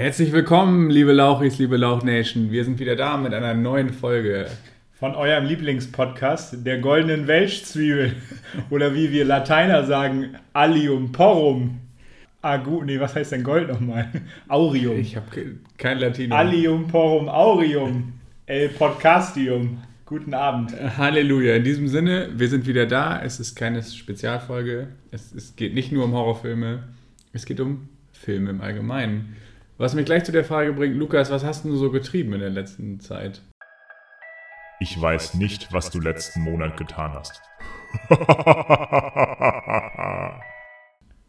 Herzlich willkommen, liebe Lauchis, liebe Lauch Nation. Wir sind wieder da mit einer neuen Folge. Von eurem Lieblingspodcast, der goldenen Welschzwiebel. Oder wie wir Lateiner sagen, Allium Porrum. Agu, nee, was heißt denn Gold nochmal? Aurium. Ich habe kein Latinum. Allium Porrum Aurium. El Podcastium. Guten Abend. Halleluja. In diesem Sinne, wir sind wieder da. Es ist keine Spezialfolge. Es, es geht nicht nur um Horrorfilme. Es geht um Filme im Allgemeinen. Was mich gleich zu der Frage bringt, Lukas, was hast du so getrieben in der letzten Zeit? Ich weiß nicht, was du letzten Monat getan hast.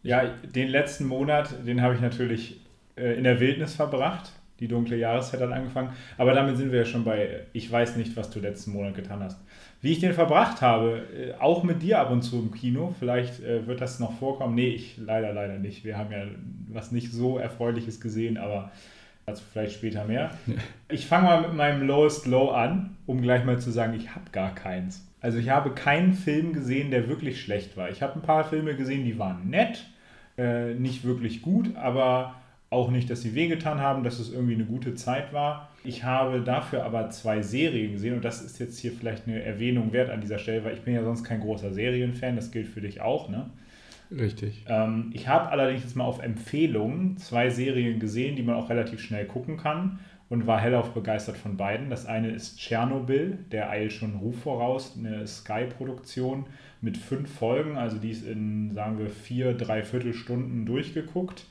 ja, den letzten Monat, den habe ich natürlich äh, in der Wildnis verbracht. Die dunkle Jahreszeit hat angefangen. Aber damit sind wir ja schon bei, ich weiß nicht, was du letzten Monat getan hast. Wie ich den verbracht habe, äh, auch mit dir ab und zu im Kino, vielleicht äh, wird das noch vorkommen. Nee, ich leider, leider nicht. Wir haben ja was nicht so Erfreuliches gesehen, aber dazu vielleicht später mehr. Ich fange mal mit meinem Lowest Low an, um gleich mal zu sagen, ich habe gar keins. Also ich habe keinen Film gesehen, der wirklich schlecht war. Ich habe ein paar Filme gesehen, die waren nett, äh, nicht wirklich gut, aber auch nicht, dass sie wehgetan haben, dass es irgendwie eine gute Zeit war. Ich habe dafür aber zwei Serien gesehen und das ist jetzt hier vielleicht eine Erwähnung wert an dieser Stelle, weil ich bin ja sonst kein großer Serienfan, das gilt für dich auch, ne? Richtig. Ähm, ich habe allerdings jetzt mal auf Empfehlung zwei Serien gesehen, die man auch relativ schnell gucken kann und war hellauf begeistert von beiden. Das eine ist Tschernobyl, der eilt schon Ruf voraus, eine Sky-Produktion mit fünf Folgen, also die ist in, sagen wir, vier, dreiviertel Stunden durchgeguckt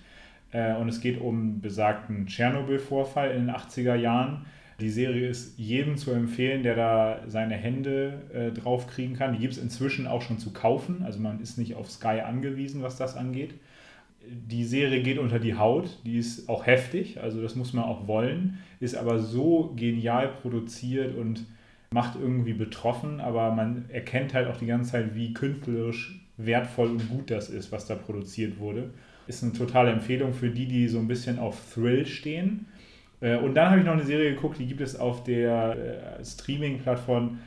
äh, und es geht um besagten Tschernobyl-Vorfall in den 80er Jahren. Die Serie ist jedem zu empfehlen, der da seine Hände äh, drauf kriegen kann. Die gibt es inzwischen auch schon zu kaufen. Also man ist nicht auf Sky angewiesen, was das angeht. Die Serie geht unter die Haut, die ist auch heftig, also das muss man auch wollen, ist aber so genial produziert und macht irgendwie betroffen, aber man erkennt halt auch die ganze Zeit, wie künstlerisch wertvoll und gut das ist, was da produziert wurde ist eine totale Empfehlung für die, die so ein bisschen auf Thrill stehen. Äh, und dann habe ich noch eine Serie geguckt, die gibt es auf der äh, Streaming-Plattform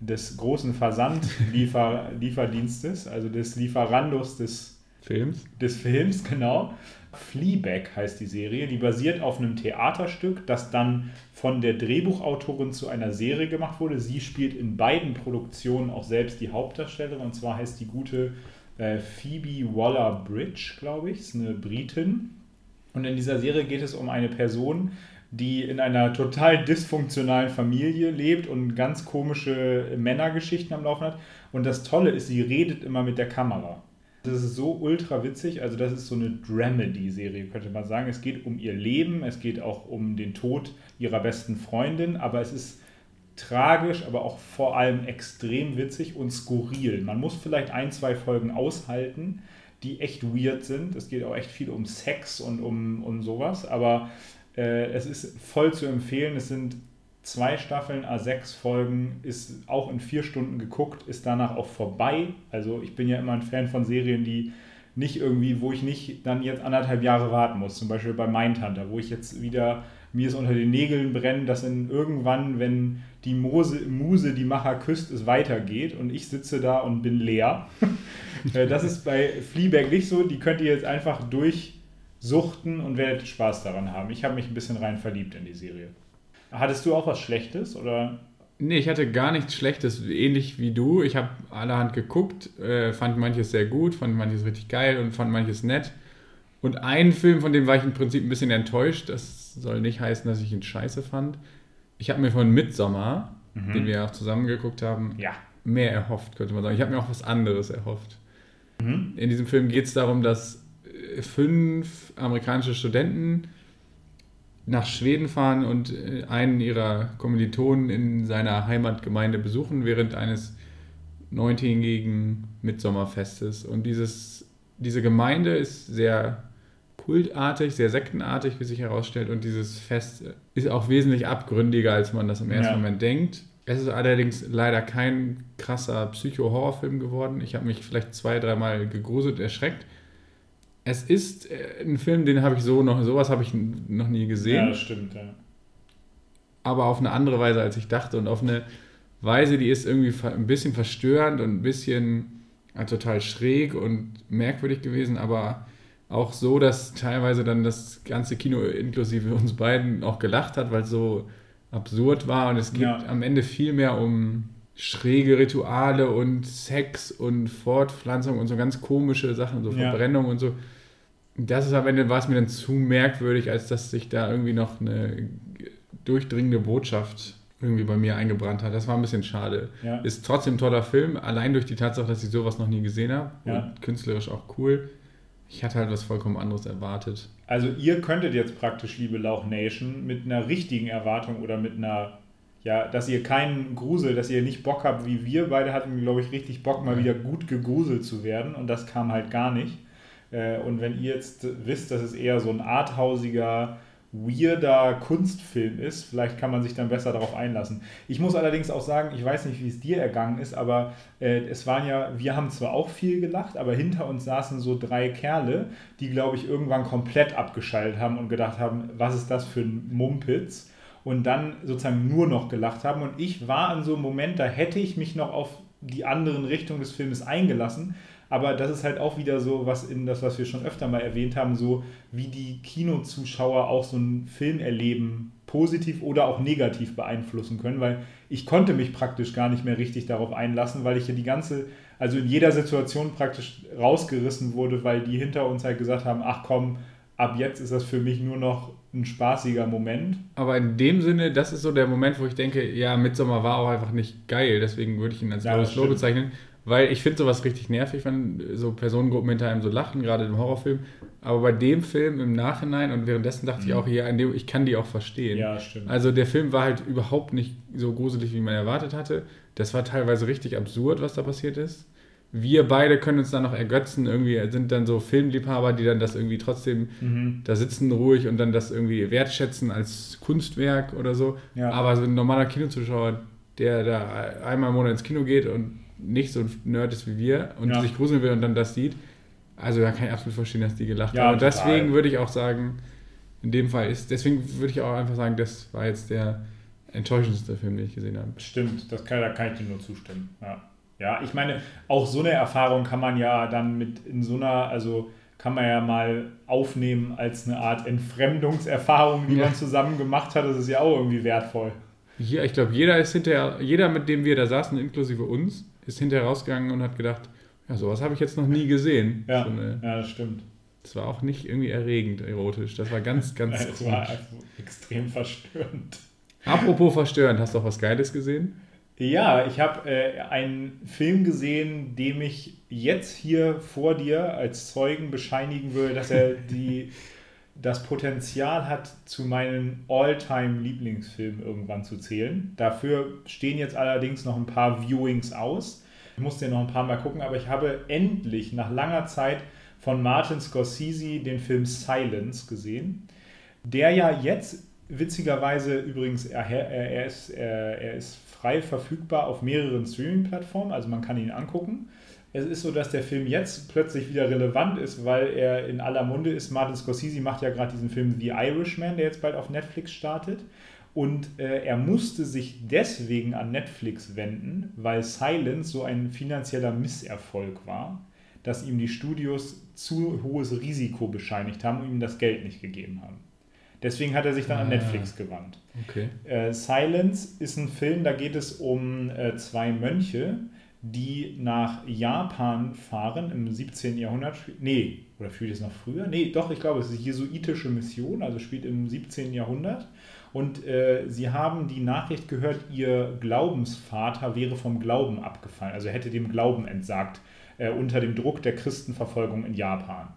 des großen Versandlieferdienstes, also des Lieferandos des Films. Des Films, genau. Fleabag heißt die Serie. Die basiert auf einem Theaterstück, das dann von der Drehbuchautorin zu einer Serie gemacht wurde. Sie spielt in beiden Produktionen auch selbst die Hauptdarstellerin. Und zwar heißt die gute äh, Phoebe Waller-Bridge, glaube ich, ist eine Britin. Und in dieser Serie geht es um eine Person, die in einer total dysfunktionalen Familie lebt und ganz komische Männergeschichten am Laufen hat. Und das Tolle ist, sie redet immer mit der Kamera. Das ist so ultra witzig. Also, das ist so eine Dramedy-Serie, könnte man sagen. Es geht um ihr Leben, es geht auch um den Tod ihrer besten Freundin, aber es ist tragisch, aber auch vor allem extrem witzig und skurril. Man muss vielleicht ein, zwei Folgen aushalten, die echt weird sind. Es geht auch echt viel um Sex und um, um sowas, aber äh, es ist voll zu empfehlen. Es sind zwei Staffeln, A6 Folgen, ist auch in vier Stunden geguckt, ist danach auch vorbei. Also ich bin ja immer ein Fan von Serien, die nicht irgendwie, wo ich nicht dann jetzt anderthalb Jahre warten muss. Zum Beispiel bei Mindhunter, wo ich jetzt wieder mir es unter den Nägeln brennt, dass in irgendwann, wenn die Mose, Muse die Macher küsst, es weitergeht und ich sitze da und bin leer. Äh, das ist bei Fleabag nicht so. Die könnt ihr jetzt einfach durchsuchten und werdet Spaß daran haben. Ich habe mich ein bisschen rein verliebt in die Serie. Hattest du auch was Schlechtes oder? Nee, ich hatte gar nichts Schlechtes, ähnlich wie du. Ich habe allerhand geguckt, äh, fand manches sehr gut, fand manches richtig geil und fand manches nett. Und einen Film, von dem war ich im Prinzip ein bisschen enttäuscht. Das soll nicht heißen, dass ich ihn scheiße fand ich habe mir von Midsommer, mhm. den wir auch zusammen geguckt haben, ja. mehr erhofft, könnte man sagen. Ich habe mir auch was anderes erhofft. Mhm. In diesem Film geht es darum, dass äh, fünf amerikanische Studenten nach Schweden fahren und äh, einen ihrer Kommilitonen in seiner Heimatgemeinde besuchen während eines neuntägigen Mitsommerfestes. Und dieses, diese Gemeinde ist sehr kultartig, sehr sektenartig, wie sich herausstellt. Und dieses Fest ist auch wesentlich abgründiger, als man das im ersten ja. Moment denkt. Es ist allerdings leider kein krasser Psycho-Horrorfilm geworden. Ich habe mich vielleicht zwei, dreimal gegruselt, erschreckt. Es ist äh, ein Film, den habe ich so noch, sowas habe ich noch nie gesehen. Ja, das stimmt, ja. Aber auf eine andere Weise, als ich dachte. Und auf eine Weise, die ist irgendwie ein bisschen verstörend und ein bisschen total schräg und merkwürdig gewesen, aber auch so, dass teilweise dann das ganze Kino inklusive uns beiden auch gelacht hat, weil es so absurd war und es geht ja. am Ende viel mehr um schräge Rituale und Sex und Fortpflanzung und so ganz komische Sachen, so Verbrennung ja. und so. Das ist am Ende war es mir dann zu merkwürdig, als dass sich da irgendwie noch eine durchdringende Botschaft irgendwie bei mir eingebrannt hat. Das war ein bisschen schade. Ja. Ist trotzdem ein toller Film, allein durch die Tatsache, dass ich sowas noch nie gesehen habe. Und künstlerisch auch cool. Ich hatte halt was vollkommen anderes erwartet. Also ihr könntet jetzt praktisch, liebe Lauch Nation, mit einer richtigen Erwartung oder mit einer, ja, dass ihr keinen Grusel, dass ihr nicht Bock habt, wie wir beide hatten, glaube ich, richtig Bock, mal wieder gut gegruselt zu werden und das kam halt gar nicht. Äh, und wenn ihr jetzt wisst, dass es eher so ein arthausiger, weirder Kunstfilm ist. Vielleicht kann man sich dann besser darauf einlassen. Ich muss allerdings auch sagen, ich weiß nicht, wie es dir ergangen ist, aber äh, es waren ja, wir haben zwar auch viel gelacht, aber hinter uns saßen so drei Kerle, die, glaube ich, irgendwann komplett abgeschaltet haben und gedacht haben, was ist das für ein Mumpitz? Und dann sozusagen nur noch gelacht haben. Und ich war in so einem Moment, da hätte ich mich noch auf die anderen Richtungen des Filmes eingelassen, aber das ist halt auch wieder so, was in das, was wir schon öfter mal erwähnt haben, so wie die Kinozuschauer auch so einen Film erleben, positiv oder auch negativ beeinflussen können, weil ich konnte mich praktisch gar nicht mehr richtig darauf einlassen, weil ich ja die ganze, also in jeder Situation praktisch rausgerissen wurde, weil die hinter uns halt gesagt haben, ach komm, ab jetzt ist das für mich nur noch ein spaßiger Moment. Aber in dem Sinne, das ist so der Moment, wo ich denke, ja, Midsommar war auch einfach nicht geil, deswegen würde ich ihn als ja, Low bezeichnen. Weil ich finde sowas richtig nervig, wenn so Personengruppen hinter einem so lachen, gerade im Horrorfilm. Aber bei dem Film im Nachhinein und währenddessen dachte mhm. ich auch, ja, dem, ich kann die auch verstehen. Ja, stimmt. Also der Film war halt überhaupt nicht so gruselig, wie man erwartet hatte. Das war teilweise richtig absurd, was da passiert ist. Wir beide können uns dann noch ergötzen, irgendwie sind dann so Filmliebhaber, die dann das irgendwie trotzdem mhm. da sitzen ruhig und dann das irgendwie wertschätzen als Kunstwerk oder so. Ja. Aber so ein normaler Kinozuschauer, der da einmal im Monat ins Kino geht und nicht so ein Nerd ist wie wir und ja. sich gruseln will und dann das sieht. Also da kann ich absolut verstehen, dass die gelacht ja, haben. Und deswegen würde ich auch sagen, in dem Fall ist, deswegen würde ich auch einfach sagen, das war jetzt der enttäuschendste Film, den ich gesehen habe. Stimmt, das kann, da kann ich dir nur zustimmen. Ja. ja, ich meine, auch so eine Erfahrung kann man ja dann mit in so einer, also kann man ja mal aufnehmen als eine Art Entfremdungserfahrung, die ja. man zusammen gemacht hat. Das ist ja auch irgendwie wertvoll. Ja, ich glaube, jeder ist hinterher, jeder, mit dem wir da saßen, inklusive uns, ist hinterher rausgegangen und hat gedacht, ja, sowas habe ich jetzt noch nie gesehen. Ja, so eine, ja, das stimmt. Das war auch nicht irgendwie erregend erotisch. Das war ganz, ganz Es war extrem verstörend. Apropos verstörend, hast du auch was Geiles gesehen? Ja, ich habe äh, einen Film gesehen, dem ich jetzt hier vor dir als Zeugen bescheinigen würde, dass er die das Potenzial hat, zu meinen All-Time-Lieblingsfilmen irgendwann zu zählen. Dafür stehen jetzt allerdings noch ein paar Viewings aus. Ich musste ja noch ein paar Mal gucken, aber ich habe endlich nach langer Zeit von Martin Scorsese den Film Silence gesehen, der ja jetzt witzigerweise übrigens, er, er, ist, er, er ist frei verfügbar auf mehreren Streaming-Plattformen, also man kann ihn angucken es ist so, dass der Film jetzt plötzlich wieder relevant ist, weil er in aller Munde ist. Martin Scorsese macht ja gerade diesen Film The Irishman, der jetzt bald auf Netflix startet. Und äh, er musste sich deswegen an Netflix wenden, weil Silence so ein finanzieller Misserfolg war, dass ihm die Studios zu hohes Risiko bescheinigt haben und ihm das Geld nicht gegeben haben. Deswegen hat er sich dann ah, an Netflix gewandt. Okay. Äh, Silence ist ein Film, da geht es um äh, zwei Mönche, die nach Japan fahren im 17. Jahrhundert. Nee, oder spielt es noch früher? Nee, doch, ich glaube, es ist jesuitische Mission, also spielt im 17. Jahrhundert. Und äh, sie haben die Nachricht gehört, ihr Glaubensvater wäre vom Glauben abgefallen, also hätte dem Glauben entsagt, äh, unter dem Druck der Christenverfolgung in Japan.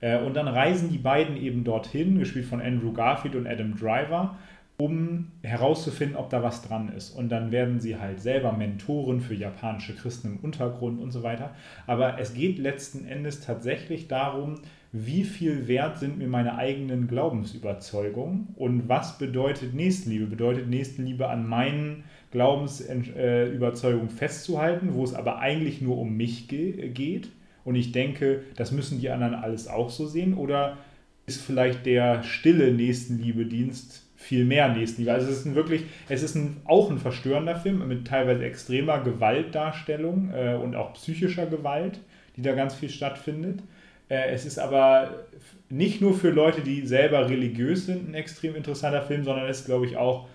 Äh, und dann reisen die beiden eben dorthin, gespielt von Andrew Garfield und Adam Driver, um herauszufinden, ob da was dran ist. Und dann werden sie halt selber Mentoren für japanische Christen im Untergrund und so weiter. Aber es geht letzten Endes tatsächlich darum, wie viel wert sind mir meine eigenen Glaubensüberzeugungen und was bedeutet Nächstenliebe? Bedeutet Nächstenliebe an meinen Glaubensüberzeugungen festzuhalten, wo es aber eigentlich nur um mich geht und ich denke, das müssen die anderen alles auch so sehen oder ist vielleicht der stille Nächstenliebe-Dienst viel mehr Nächstenliebe. Also es ist ein wirklich, es ist ein, auch ein verstörender Film mit teilweise extremer Gewaltdarstellung äh, und auch psychischer Gewalt, die da ganz viel stattfindet. Äh, es ist aber nicht nur für Leute, die selber religiös sind, ein extrem interessanter Film, sondern es ist, glaube ich, auch,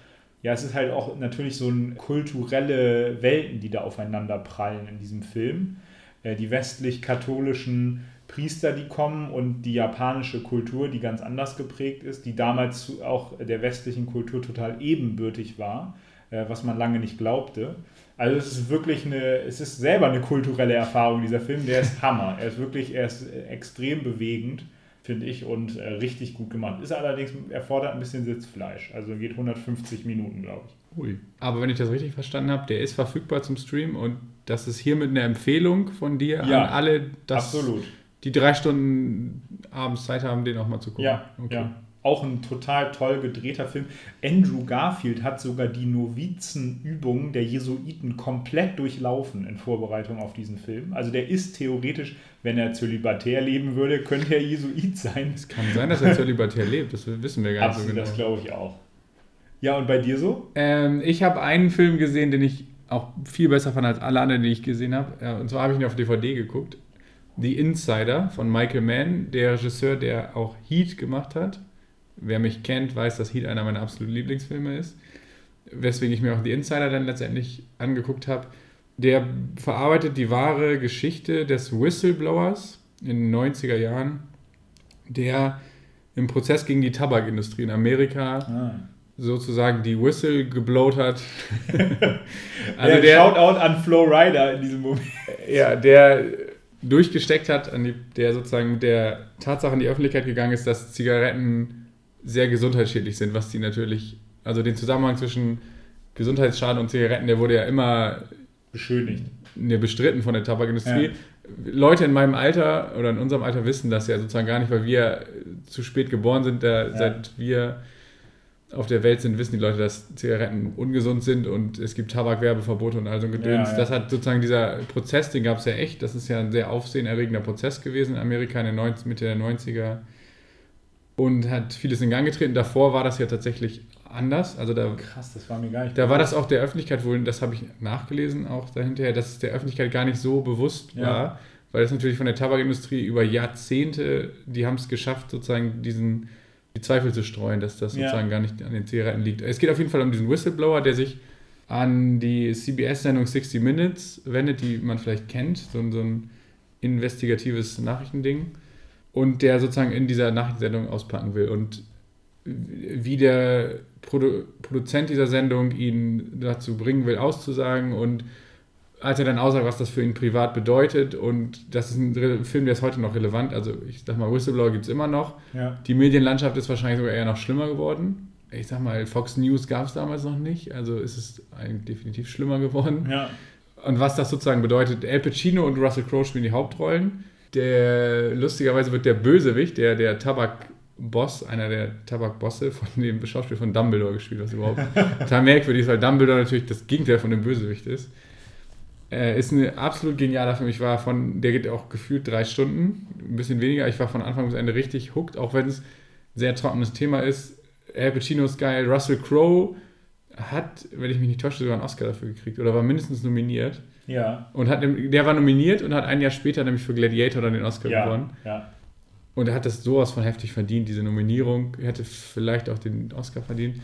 ja, es ist halt auch natürlich so ein kulturelle Welten, die da aufeinander prallen in diesem Film. Äh, die westlich-katholischen Priester, die kommen und die japanische Kultur, die ganz anders geprägt ist, die damals auch der westlichen Kultur total ebenbürtig war, äh, was man lange nicht glaubte. Also es ist wirklich eine, es ist selber eine kulturelle Erfahrung, dieser Film, der ist Hammer. Er ist wirklich, er ist extrem bewegend, finde ich, und äh, richtig gut gemacht. Ist allerdings, erfordert ein bisschen Sitzfleisch. Also geht 150 Minuten, glaube ich. Ui. Aber wenn ich das richtig verstanden habe, der ist verfügbar zum Stream und das ist hiermit eine Empfehlung von dir Ja, an alle, dass Absolut. Die drei Stunden abends Zeit haben, den auch mal zu gucken. Ja, Okay. ja. Auch ein total toll gedrehter Film. Andrew Garfield hat sogar die Novizenübungen der Jesuiten komplett durchlaufen in Vorbereitung auf diesen Film. Also der ist theoretisch, wenn er zölibatär leben würde, könnte er Jesuit sein. Es kann sein, dass er zölibatär lebt, das wissen wir gar nicht so Absolut, genau. das glaube ich auch. Ja, und bei dir so? Ähm, ich habe einen Film gesehen, den ich auch viel besser fand als alle anderen, die ich gesehen habe. Äh, Und zwar habe ich ihn auf DVD geguckt. The Insider von Michael Mann, der Regisseur, der auch Heat gemacht hat. Wer mich kennt, weiß, dass Heat einer meiner absoluten Lieblingsfilme ist. Weswegen ich mir auch The Insider dann letztendlich angeguckt habe. Der verarbeitet die wahre Geschichte des Whistleblowers in den 90er Jahren, der im Prozess gegen die Tabakindustrie in Amerika Ah. sozusagen die Whistle geblowt hat. Also der Shoutout an Flo Rider in diesem Moment. ja, der durchgesteckt hat, an die, der sozusagen mit der Tatsache in die Öffentlichkeit gegangen ist, dass Zigaretten sehr gesundheitsschädlich sind, was die natürlich, also den Zusammenhang zwischen Gesundheitsschaden und Zigaretten, der wurde ja immer Beschönigt. ne, bestritten von der Tabakindustrie. Leute in meinem Alter oder in unserem Alter wissen das ja sozusagen gar nicht, weil wir zu spät geboren sind. Da, Seit wir auf der Welt sind, wissen die Leute, dass Zigaretten ungesund sind und es gibt Tabakwerbeverbote und all so ein Gedöns. Ja, ja. Das hat sozusagen dieser Prozess, den gab es ja echt. Das ist ja ein sehr aufsehenerregender Prozess gewesen in Amerika in den 90, Mitte der 90er und hat vieles in Gang getreten. Davor war das ja tatsächlich anders. Also da Krass, das war mir gar nicht da war das auch der Öffentlichkeit wohl, das habe ich nachgelesen auch dahinter, dass es der Öffentlichkeit gar nicht so bewusst Ja. war, weil es natürlich von der Tabakindustrie über Jahrzehnte, die haben es geschafft, sozusagen diesen, die Zweifel zu streuen, dass das Ja. sozusagen gar nicht an den Zigaretten liegt. Es geht auf jeden Fall um diesen Whistleblower, der sich an die CBS-Sendung 60 Minutes wendet, die man vielleicht kennt, so, ein- so ein investigatives Nachrichtending und der sozusagen in dieser Nachrichtensendung auspacken will. Und wie der Produ Produzent dieser Sendung ihn dazu bringen will, auszusagen und als er dann aussagt, was das für ihn privat bedeutet und das ist ein Film, der ist heute noch relevant, also ich sag mal, Whistleblower gibt es immer noch. Ja. Die Medienlandschaft ist wahrscheinlich sogar eher noch schlimmer geworden. Ich sag mal, Fox News gab es damals noch nicht, also ist es eigentlich definitiv schlimmer geworden. Ja. Und was das sozusagen bedeutet, Al Pacino und Russell Crowe spielen die Hauptrollen. Der, lustigerweise wird der Bösewicht, der, der Tabakboss, einer der Tabakbosse von dem Schauspiel von Dumbledore gespielt, was überhaupt total merkwürdig ist, weil Dumbledore natürlich das Gegenteil von dem Bösewicht ist. Äh, ist ein absolut genialer Film. Ich war von, der geht auch gefühlt drei Stunden, ein bisschen weniger. Ich war von Anfang bis Ende richtig hooked, auch wenn es ein sehr trockenes Thema ist. Al Pacino ist geil, Russell Crowe hat, wenn ich mich nicht täusche, sogar einen Oscar dafür gekriegt oder war mindestens nominiert. Ja. Und hat, der war nominiert und hat ein Jahr später nämlich für Gladiator dann den Oscar Ja. gewonnen. ja. Und er hat das sowas von heftig verdient, diese Nominierung. Er hätte vielleicht auch den Oscar verdient.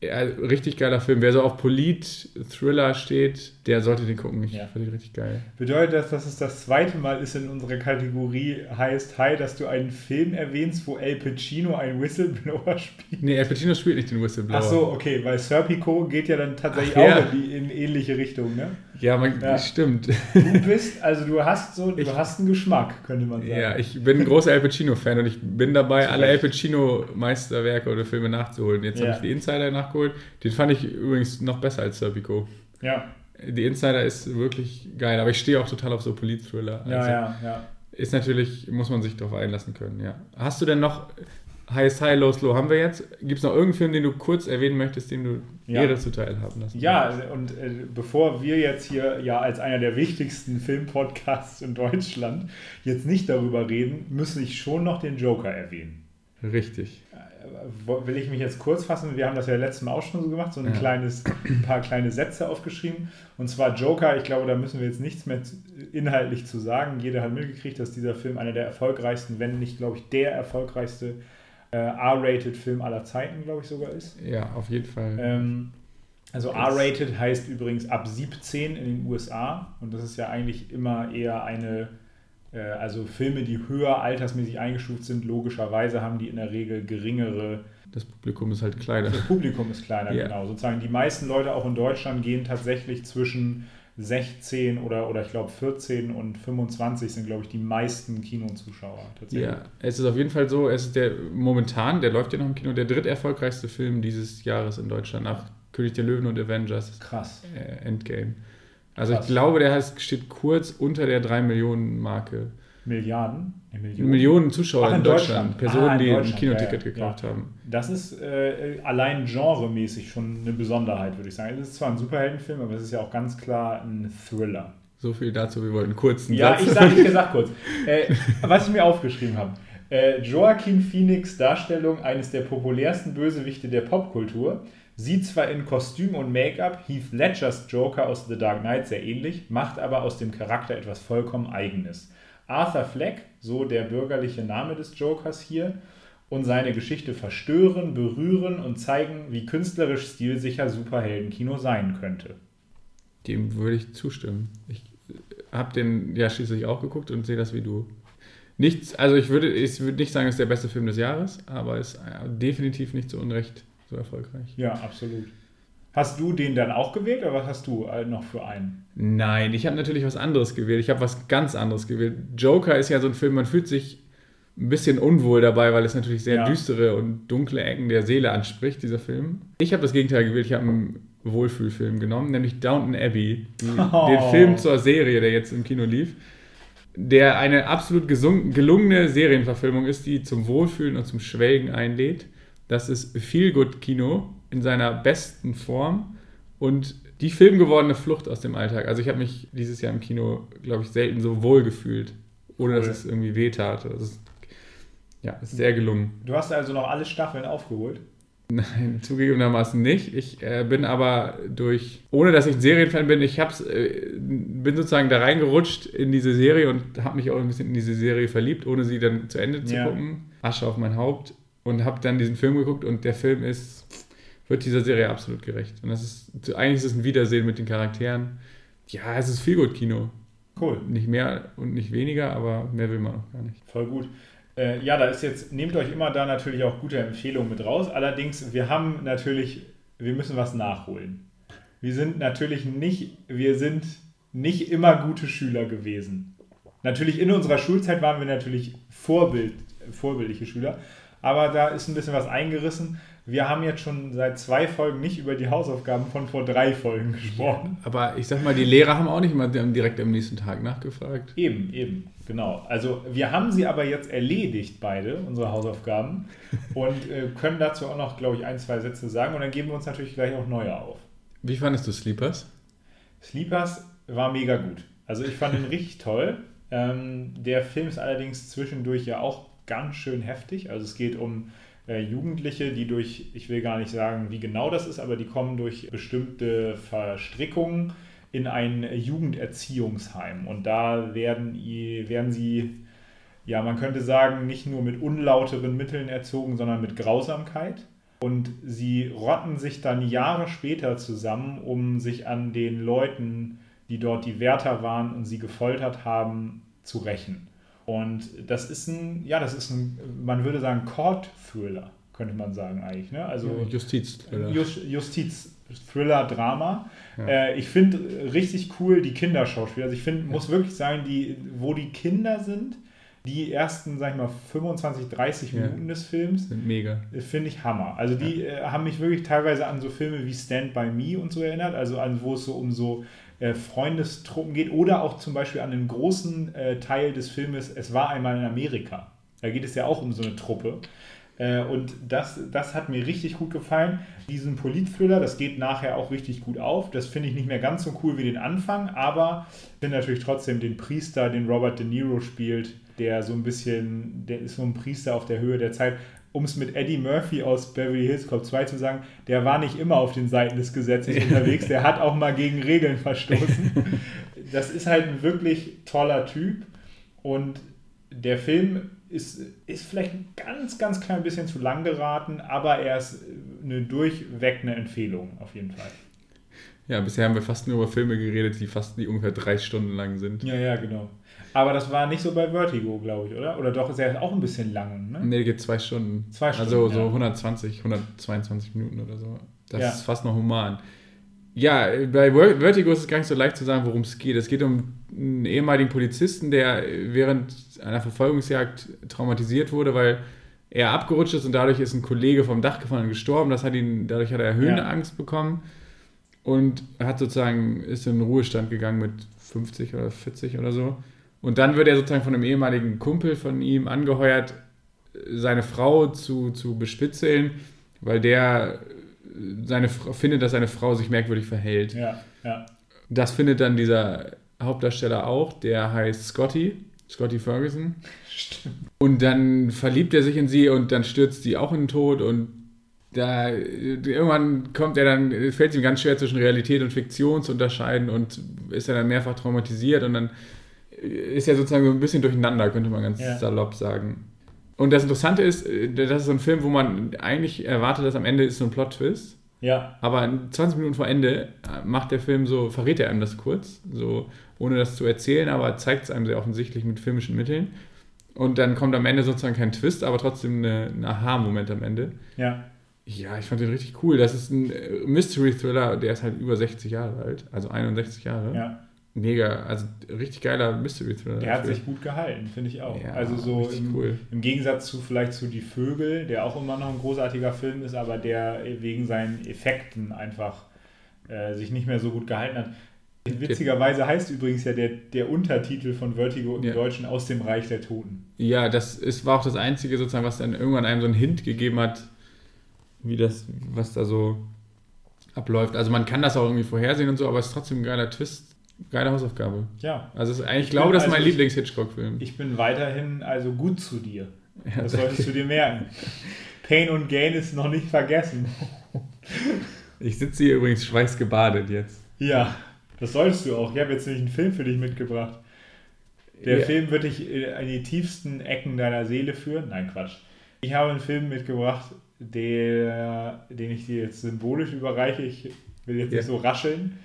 Ja, richtig geiler Film. Wer so auf Polit-Thriller steht, der sollte den gucken. Ich Ja. fand den richtig geil. Bedeutet das, dass es das zweite Mal ist in unserer Kategorie heißt, hi, dass du einen Film erwähnst, wo El Pacino einen Whistleblower spielt? Nee, Al Pacino spielt nicht den Whistleblower. Ach so, okay, weil Serpico geht ja dann tatsächlich Ach, ja. auch in, die, in ähnliche Richtung, ne? Ja, man, Ja. stimmt. Du bist, also du hast so, du Ich- hast einen Geschmack, könnte man sagen. Ja, ich bin ein großer Al Pacino-Fan und ich bin dabei, alle Al Pacino-Meisterwerke oder Filme nachzuholen. Jetzt Ja. habe ich die Insider nachgeholt. Den fand ich übrigens noch besser als Serpico. ja, Die Insider ist wirklich geil, aber ich stehe auch total auf so Polit-Thriller. ja, Also ja, ja. Ist natürlich, muss man sich darauf einlassen können, ja. Hast du denn noch Highest High, Low, Slow haben wir jetzt? Gibt es noch irgendeinen Film, den du kurz erwähnen möchtest, den du Ja. jeder zuteil haben lassen Ja, und äh, bevor wir jetzt hier ja als einer der wichtigsten Filmpodcasts in Deutschland jetzt nicht darüber reden, muss ich schon noch den Joker erwähnen. Richtig. Äh, will ich mich jetzt kurz fassen? Wir haben das ja letztes Mal auch schon so gemacht, so ein ja. kleines, ein paar kleine Sätze aufgeschrieben. Und zwar Joker, ich glaube, da müssen wir jetzt nichts mehr inhaltlich zu sagen. Jeder hat mitgekriegt, dass dieser Film einer der erfolgreichsten, wenn nicht, glaube ich, der erfolgreichste äh, R-rated Film aller Zeiten, glaube ich, sogar ist. Ja, auf jeden Fall. Ähm, also R-rated heißt übrigens ab 17 in den USA und das ist ja eigentlich immer eher eine, äh, also Filme, die höher altersmäßig eingestuft sind, logischerweise haben die in der Regel geringere. Das Publikum ist halt kleiner. Das Publikum ist kleiner, ja. genau. Sozusagen die meisten Leute auch in Deutschland gehen tatsächlich zwischen 16 oder, oder ich glaube 14 und 25 sind, glaube ich, die meisten Kinozuschauer tatsächlich. Ja, es ist auf jeden Fall so, es ist der momentan, der läuft ja noch im Kino, der dritterfolgreichste Film dieses Jahres in Deutschland nach König der Löwen und Avengers. Krass. Äh, Endgame. Also Krass. ich glaube, der steht kurz unter der 3 Millionen Marke. Milliarden? Millionen? Millionen Zuschauer Ach, in, in Deutschland. Deutschland. Personen, ah, die ein Kinoticket ja, gekauft ja. haben. Das ist äh, allein genremäßig schon eine Besonderheit, würde ich sagen. Es ist zwar ein Superheldenfilm, aber es ist ja auch ganz klar ein Thriller. So viel dazu, wir wollten kurz einen Ja, Satz. ich sage, ich gesagt kurz. Äh, was ich mir aufgeschrieben habe. Äh, Joaquin Phoenix Darstellung eines der populärsten Bösewichte der Popkultur sieht zwar in Kostüm und Make-up Heath Ledgers Joker aus The Dark Knight sehr ähnlich, macht aber aus dem Charakter etwas vollkommen eigenes. Arthur Fleck, so der bürgerliche Name des Jokers hier, und seine Geschichte verstören, berühren und zeigen, wie künstlerisch stilsicher Superheldenkino sein könnte. Dem würde ich zustimmen. Ich habe den ja schließlich auch geguckt und sehe das wie du. Nichts, also ich würde, ich würde nicht sagen, es ist der beste Film des Jahres, aber es ist definitiv nicht zu Unrecht so erfolgreich. Ja, absolut. Hast du den dann auch gewählt oder was hast du äh, noch für einen? Nein, ich habe natürlich was anderes gewählt. Ich habe was ganz anderes gewählt. Joker ist ja so ein Film, man fühlt sich ein bisschen unwohl dabei, weil es natürlich sehr ja. düstere und dunkle Ecken der Seele anspricht, dieser Film. Ich habe das Gegenteil gewählt. Ich habe einen Wohlfühlfilm genommen, nämlich Downton Abbey, oh. den Film zur Serie, der jetzt im Kino lief, der eine absolut gelungene Serienverfilmung ist, die zum Wohlfühlen und zum Schwelgen einlädt. Das ist Feel-Good-Kino in seiner besten Form und die filmgewordene Flucht aus dem Alltag. Also ich habe mich dieses Jahr im Kino, glaube ich, selten so wohl gefühlt, ohne cool. dass es irgendwie wehtat. Das ist, ja, ist sehr gelungen. Du hast also noch alle Staffeln aufgeholt? Nein, zugegebenermaßen nicht. Ich äh, bin aber durch, ohne dass ich ein Serienfan bin, ich hab's, äh, bin sozusagen da reingerutscht in diese Serie und habe mich auch ein bisschen in diese Serie verliebt, ohne sie dann zu Ende zu ja. gucken. Asche auf mein Haupt und habe dann diesen Film geguckt und der Film ist, wird dieser Serie absolut gerecht. Und das ist, eigentlich ist es ein Wiedersehen mit den Charakteren. Ja, es ist viel gut Kino. Cool. Nicht mehr und nicht weniger, aber mehr will man auch gar nicht. Voll gut. Äh, ja, da ist jetzt, nehmt euch immer da natürlich auch gute Empfehlungen mit raus. Allerdings, wir haben natürlich, wir müssen was nachholen. Wir sind natürlich nicht, wir sind nicht immer gute Schüler gewesen. Natürlich in unserer Schulzeit waren wir natürlich Vorbild, vorbildliche Schüler, aber da ist ein bisschen was eingerissen. Wir haben jetzt schon seit zwei Folgen nicht über die Hausaufgaben von vor drei Folgen gesprochen. Ja, aber ich sag mal, die Lehrer haben auch nicht mal direkt am nächsten Tag nachgefragt. Eben, eben, genau. Also wir haben sie aber jetzt erledigt, beide, unsere Hausaufgaben, und äh, können dazu auch noch, glaube ich, ein, zwei Sätze sagen und dann geben wir uns natürlich gleich auch neue auf. Wie fandest du Sleepers? Sleepers war mega gut. Also ich fand ihn richtig toll. Ähm, der Film ist allerdings zwischendurch ja auch ganz schön heftig. Also es geht um äh, Jugendliche, die durch, ich will gar nicht sagen, wie genau das ist, aber die kommen durch bestimmte Verstrickungen in ein Jugenderziehungsheim. Und da werden, werden sie, ja, man könnte sagen, nicht nur mit unlauteren Mitteln erzogen, sondern mit Grausamkeit. Und sie rotten sich dann Jahre später zusammen, um sich an den Leuten, die dort die Wärter waren und sie gefoltert haben, zu rächen. Und das ist ein, ja, das ist ein, man würde sagen, Court-Thriller, könnte man sagen eigentlich. Ne? Also Justiz-Thriller. Justiz-Thriller-Drama. Ja. Äh, ich finde richtig cool die Kinderschauspieler. Also ich finde, ja. muss wirklich sagen, die, wo die Kinder sind, die ersten, sag ich mal, 25, 30 ja. Minuten des Films sind mega. Äh, finde ich Hammer. Also die äh, haben mich wirklich teilweise an so Filme wie Stand By Me und so erinnert, also an wo es so um so äh, Freundestruppen geht oder auch zum Beispiel an den großen äh, Teil des Filmes Es war einmal in Amerika. Da geht es ja auch um so eine Truppe. Äh, und das, das hat mir richtig gut gefallen. Diesen Politthriller, das geht nachher auch richtig gut auf. Das finde ich nicht mehr ganz so cool wie den Anfang, aber finde natürlich trotzdem den Priester, den Robert De Niro spielt, der so ein bisschen, der ist so ein Priester auf der Höhe der Zeit, um es mit Eddie Murphy aus Beverly Hills Cop 2 zu sagen, der war nicht immer auf den Seiten des Gesetzes unterwegs, der hat auch mal gegen Regeln verstoßen. Das ist halt ein wirklich toller Typ und der Film ist, ist vielleicht ein ganz, ganz klein bisschen zu lang geraten, aber er ist eine durchweg eine Empfehlung auf jeden Fall. Ja, bisher haben wir fast nur über Filme geredet, die fast die ungefähr drei Stunden lang sind. Ja, ja, genau. Aber das war nicht so bei Vertigo, glaube ich, oder? Oder doch, ist er auch ein bisschen lang, ne? Nee, geht zwei Stunden. Zwei Stunden. Also ja. so 120, 122 Minuten oder so. Das Ja. ist fast noch human. Ja, bei Ver- Vertigo ist es gar nicht so leicht zu sagen, worum es geht. Es geht um einen ehemaligen Polizisten, der während einer Verfolgungsjagd traumatisiert wurde, weil er abgerutscht ist und dadurch ist ein Kollege vom Dach gefallen und gestorben. Das hat ihn, dadurch hat er Höhenangst bekommen und hat sozusagen ist in den Ruhestand gegangen mit 50 oder 40 oder so. Und dann wird er sozusagen von einem ehemaligen Kumpel von ihm angeheuert, seine Frau zu, zu bespitzeln, weil der seine, Frau- findet, dass seine Frau sich merkwürdig verhält. Ja, ja. Das findet dann dieser Hauptdarsteller auch, der heißt Scotty, Scotty Ferguson. Und dann verliebt er sich in sie und dann stürzt sie auch in den Tod und da irgendwann kommt er dann, fällt es ihm ganz schwer zwischen Realität und Fiktion zu unterscheiden und ist er dann mehrfach traumatisiert und dann ist er sozusagen so ein bisschen durcheinander, könnte man ganz Ja. salopp sagen. Und das Interessante ist, das ist so ein Film, wo man eigentlich erwartet, dass am Ende ist so ein Plot-Twist. Ja, Aber 20 Minuten vor Ende äh, macht der Film so, verrät er einem das kurz, so ohne das zu erzählen, aber zeigt es einem sehr offensichtlich mit filmischen Mitteln. Und dann kommt am Ende sozusagen kein Twist, aber trotzdem eine, ein Aha-Moment am Ende. ja. Ja, ich fand den richtig cool. Das ist ein äh, Mystery-Thriller, der ist halt über 60 Jahre alt, also 61 Jahre. ja. Mega, also richtig geiler Mystery-Thriller. Der hat sich gut gehalten, finde ich auch. Ja, also so im, cool. im Gegensatz zu vielleicht zu Die Vögel, der auch immer noch ein großartiger Film ist, aber der wegen seinen Effekten einfach äh, sich nicht mehr so gut gehalten hat. Witzigerweise heißt übrigens ja der, der Untertitel von Vertigo im Ja. Deutschen aus dem Reich der Toten. Ja, das ist, war auch das Einzige sozusagen, was dann irgendwann einem so einen Hint gegeben hat, wie das, was da so abläuft. Also man kann das auch irgendwie vorhersehen und so, aber es ist trotzdem ein geiler Twist, geile Hausaufgabe. Ja, Also eigentlich, ich glaube, das ist mein also- Lieblings-Hitchcock-Film. ich bin weiterhin also gut zu dir. Ja, Das solltest du dir merken. Pain und Gain ist noch nicht vergessen. Ich sitze hier übrigens schweißgebadet jetzt. Ja, das solltest du auch. Ich habe jetzt nämlich einen Film für dich mitgebracht. Der Ja. Film wird dich in die tiefsten Ecken deiner Seele führen. Nein, Quatsch. Ich habe einen Film mitgebracht, der, den ich dir jetzt symbolisch überreiche. Ich will jetzt Ja. nicht so rascheln.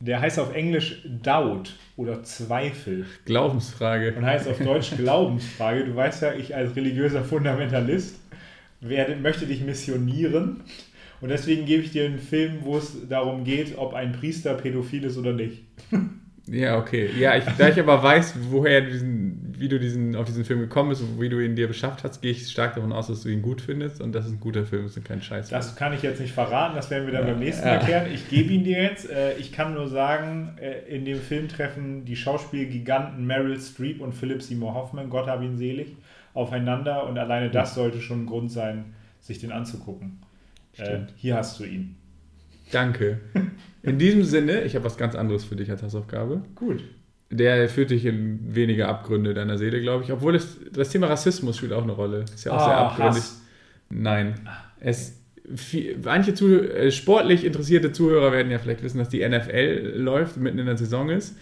Der heißt auf Englisch Doubt oder Zweifel Glaubensfrage. und heißt auf Deutsch Glaubensfrage. Du weißt ja, ich als religiöser Fundamentalist werde, möchte dich missionieren. Und deswegen gebe ich dir einen Film, wo es darum geht, ob ein Priester pädophil ist oder nicht. Ja, okay. Ja, ich, da ich aber weiß, woher diesen, wie du diesen, auf diesen Film gekommen bist und wie du ihn dir beschafft hast, gehe ich stark davon aus, dass du ihn gut findest und dass es ein guter Film ist und kein Scheiß. Das kann ich jetzt nicht verraten, das werden wir dann Ja. beim nächsten. Mal klären. Ich gebe ihn dir jetzt. Äh, Ich kann nur sagen, äh, in dem Film treffen die Schauspielgiganten Meryl Streep und Philip Seymour Hoffman, Gott hab ihn selig, aufeinander und alleine das sollte schon ein Grund sein, sich den anzugucken. Äh, Stimmt. Hier hast du ihn. Danke. In diesem Sinne, ich habe was ganz anderes für dich als Hausaufgabe. Gut. Der führt dich in weniger Abgründe deiner Seele, glaube ich. Obwohl es, das Thema Rassismus spielt auch eine Rolle. Ist ja auch sehr Ah, abgründig. Hass. Nein. Es, viel, manche Zuh äh, sportlich interessierte Zuhörer werden ja vielleicht wissen, dass die NFL läuft, mitten in der Saison ist.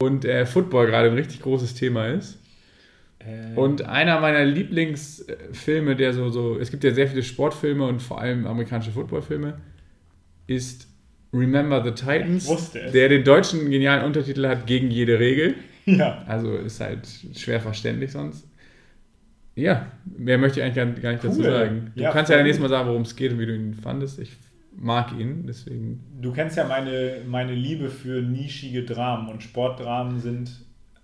Und äh, Football gerade ein richtig großes Thema ist. Äh, Und einer meiner Lieblingsfilme, der so, so, es gibt ja sehr viele Sportfilme und vor allem amerikanische Footballfilme, ist Remember the Titans, der den deutschen genialen Untertitel hat Gegen jede Regel. ja. Also ist halt schwer verständlich sonst. Ja, mehr möchte ich eigentlich gar, gar nicht dazu Cool. sagen. Du Ja, kannst ja voll nächstes. Mal sagen, worum es geht und wie du ihn fandest. Ich mag ihn, deswegen. Du kennst ja meine, meine Liebe für nischige Dramen und Sportdramen sind.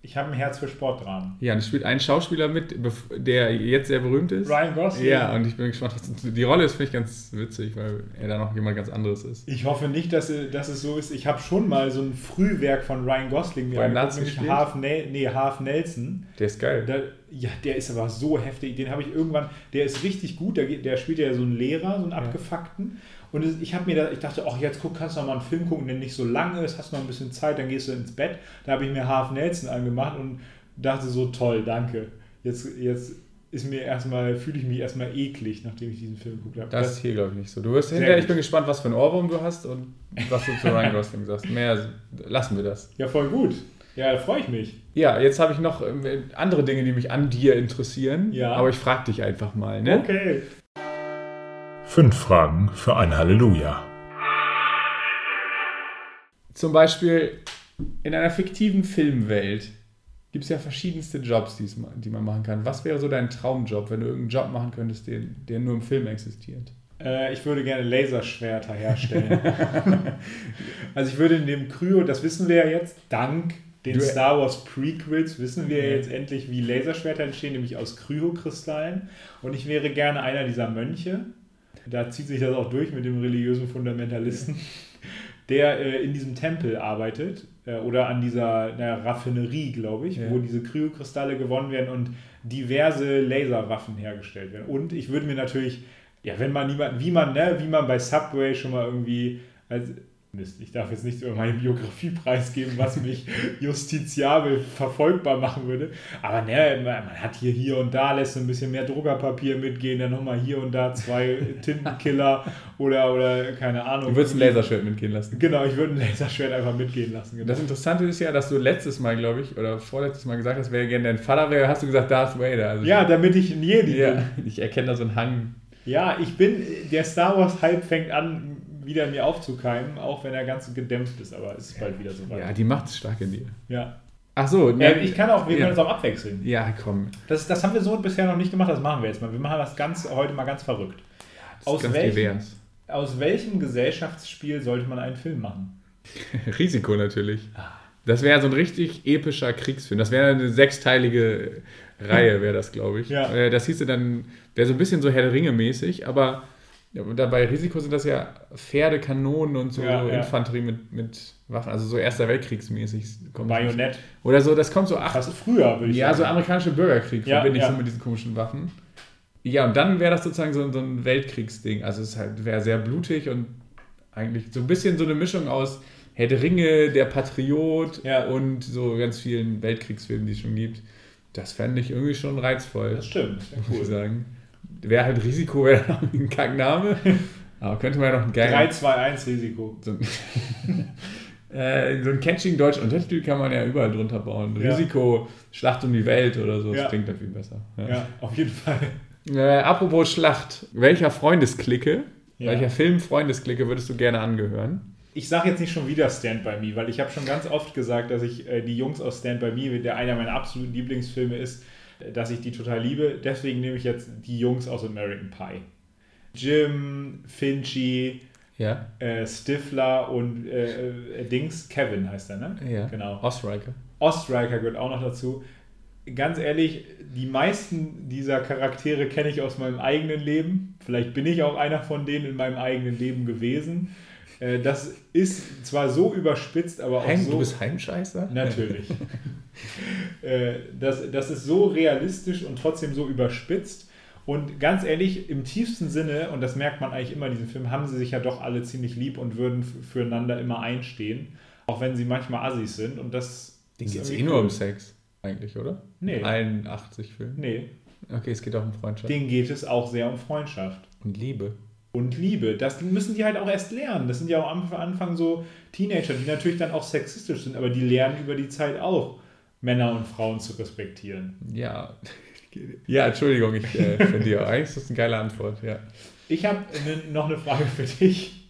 Ich habe ein Herz für Sportdramen. Ja, und es spielt ein Schauspieler mit, der jetzt sehr berühmt ist. Ryan Gosling. Ja, und ich bin gespannt, was die Rolle ist, finde ich ganz witzig, weil er da noch jemand ganz anderes ist. Ich hoffe nicht, dass, es- dass es so ist. Ich habe schon mal so ein Frühwerk von Ryan Gosling mir angeguckt, nämlich? Half, Nel nee, Half Nelson. Der ist geil. Da, ja, der ist aber so heftig. Den habe ich irgendwann, der ist richtig gut. Der, der spielt ja so einen Lehrer, so einen abgefuckten. Und ich habe mir da, ich dachte, ach, jetzt guck, kannst du noch mal einen Film gucken, der nicht so lang ist, hast noch ein bisschen Zeit, dann gehst du ins Bett. Da habe ich mir Half Nelson angemacht und dachte so, toll, danke. Jetzt, jetzt ist mir erstmal, fühle ich mich erstmal eklig, nachdem ich diesen Film geguckt habe. Das, das ist hier, glaube ich, nicht so. Du wirst hinterher, ich bin gespannt, was für ein Ohrwurm du hast und was du zu Ryan Gosling sagst. Mehr lassen wir das. Ja, voll gut. Ja, da freue ich mich. Ja, jetzt habe ich noch äh, andere Dinge, die mich an dir interessieren. Ja. Aber ich frage dich einfach mal, ne? Okay. Fünf Fragen für ein Halleluja. Zum Beispiel in einer fiktiven Filmwelt gibt es ja verschiedenste Jobs, die man machen kann. Was wäre so dein Traumjob, wenn du irgendeinen Job machen könntest, der, der nur im Film existiert? Äh, ich würde gerne Laserschwerter herstellen. also ich würde in dem Kryo, das wissen wir ja jetzt, dank den du, Star Wars Prequels wissen wir ja. jetzt endlich, wie Laserschwerter entstehen, nämlich aus Kryokristallen. Und ich wäre gerne einer dieser Mönche. Da zieht sich das auch durch mit dem religiösen Fundamentalisten, der äh, in diesem Tempel arbeitet äh, oder an dieser na, Raffinerie, glaube ich, ja. wo diese Kryokristalle gewonnen werden und diverse Laserwaffen hergestellt werden. Und ich würde mir natürlich, ja, wenn man niemanden, wie man, ne, wie man bei Subway schon mal irgendwie als Mist, ich darf jetzt nicht über meine Biografie preisgeben, was mich justiziabel verfolgbar machen würde. Aber ne, man hat hier, hier und da, lässt ein bisschen mehr Druckerpapier mitgehen, dann nochmal hier und da zwei Tintenkiller oder, oder keine Ahnung. Du würdest ein Laserschwert mitgehen lassen. Genau, ich würde ein Laserschwert einfach mitgehen lassen. Genau. Das Interessante ist ja, dass du letztes Mal, glaube ich, oder vorletztes Mal gesagt hast, wer gerne dein Vater wäre, hast du gesagt Darth Vader. Also ja, damit ich ein Jedi ja, bin. Ich erkenne da so einen Hang. Ja, ich bin, der Star Wars Hype fängt an, wieder in mir aufzukeimen, auch wenn er ganz gedämpft ist, aber es ist bald wieder so weit. Ja, die macht es stark in dir. Ja. Ach so, ne, ich kann auch, wir ja. können es auch abwechseln. Ja, komm. Das, das haben wir so bisher noch nicht gemacht, das machen wir jetzt mal. Wir machen das ganz, heute mal ganz verrückt. Ja, aus, ganz welchem, aus welchem Gesellschaftsspiel sollte man einen Film machen? Risiko natürlich. Ah. Das wäre so ein richtig epischer Kriegsfilm. Das wäre eine sechsteilige Reihe, wäre das, glaube ich. Ja. Äh, das hieße dann, wäre so ein bisschen so Herr der Ringe mäßig, aber ja, dabei Risiko sind das ja Pferde, Kanonen und so ja, Infanterie ja. Mit, mit Waffen, also so Erster Weltkriegsmäßig. Bajonett. Oder so, das kommt so acht. Fast früher, würde ich ja, sagen. Ja, so amerikanische Bürgerkrieg ja, verbinde ich so mit diesen komischen Waffen. Ja, und dann wäre das sozusagen so, so ein Weltkriegsding. Also es halt, wäre sehr blutig und eigentlich so ein bisschen so eine Mischung aus Herr der Ringe, der Patriot und so ganz vielen Weltkriegsfilmen, die es schon gibt. Das fände ich irgendwie schon reizvoll. Das stimmt, das cool. muss ich sagen wäre halt Risiko, wäre ein Kackname. Aber könnte man ja noch ein geiler. 3, 2, 1 Risiko. So ein, äh, so ein catching deutschen Untertitel kann man ja überall drunter bauen. Ja. Risiko, Schlacht um die Welt oder so. Das ja. klingt dann viel besser. Ja, ja auf jeden Fall. Äh, apropos Schlacht. Welcher Freundesklicke, welcher Film-Freundesklicke würdest du gerne angehören? ich sage jetzt nicht schon wieder Stand By Me, weil ich habe schon ganz oft gesagt, dass ich äh, die Jungs aus Stand By Me, der einer meiner absoluten Lieblingsfilme ist, dass ich die total liebe. Deswegen nehme ich jetzt die Jungs aus American Pie. Jim, Finchy, ja. äh, Stifler und äh, äh, Dings, Kevin heißt er, ne? Ja. Genau. Ostreicher. Ostreicher gehört auch noch dazu. Ganz ehrlich, die meisten dieser Charaktere kenne ich aus meinem eigenen Leben. Vielleicht bin ich auch einer von denen in meinem eigenen Leben gewesen. Äh, das ist zwar so überspitzt, aber auch Heim, so. Du bist Heimscheißer? Natürlich. Äh, das, das ist so realistisch und trotzdem so überspitzt. Und ganz ehrlich, im tiefsten Sinne, und das merkt man eigentlich immer in diesem Film, haben sie sich ja doch alle ziemlich lieb und würden füreinander immer einstehen. Auch wenn sie manchmal Assis sind. Und das. Den geht es eh nur um Sex, eigentlich, oder? Nee. In allen 80 Filmen? Nee. Okay, es geht auch um Freundschaft. Den geht es auch sehr um Freundschaft. Und Liebe und Liebe. Das müssen die halt auch erst lernen. Das sind ja auch am Anfang so Teenager, die natürlich dann auch sexistisch sind, aber die lernen über die Zeit auch, Männer und Frauen zu respektieren. Ja. Ja, Entschuldigung, ich äh, finde ja, eigentlich ist das eine geile Antwort, ja. Ich habe ne, noch eine Frage für dich.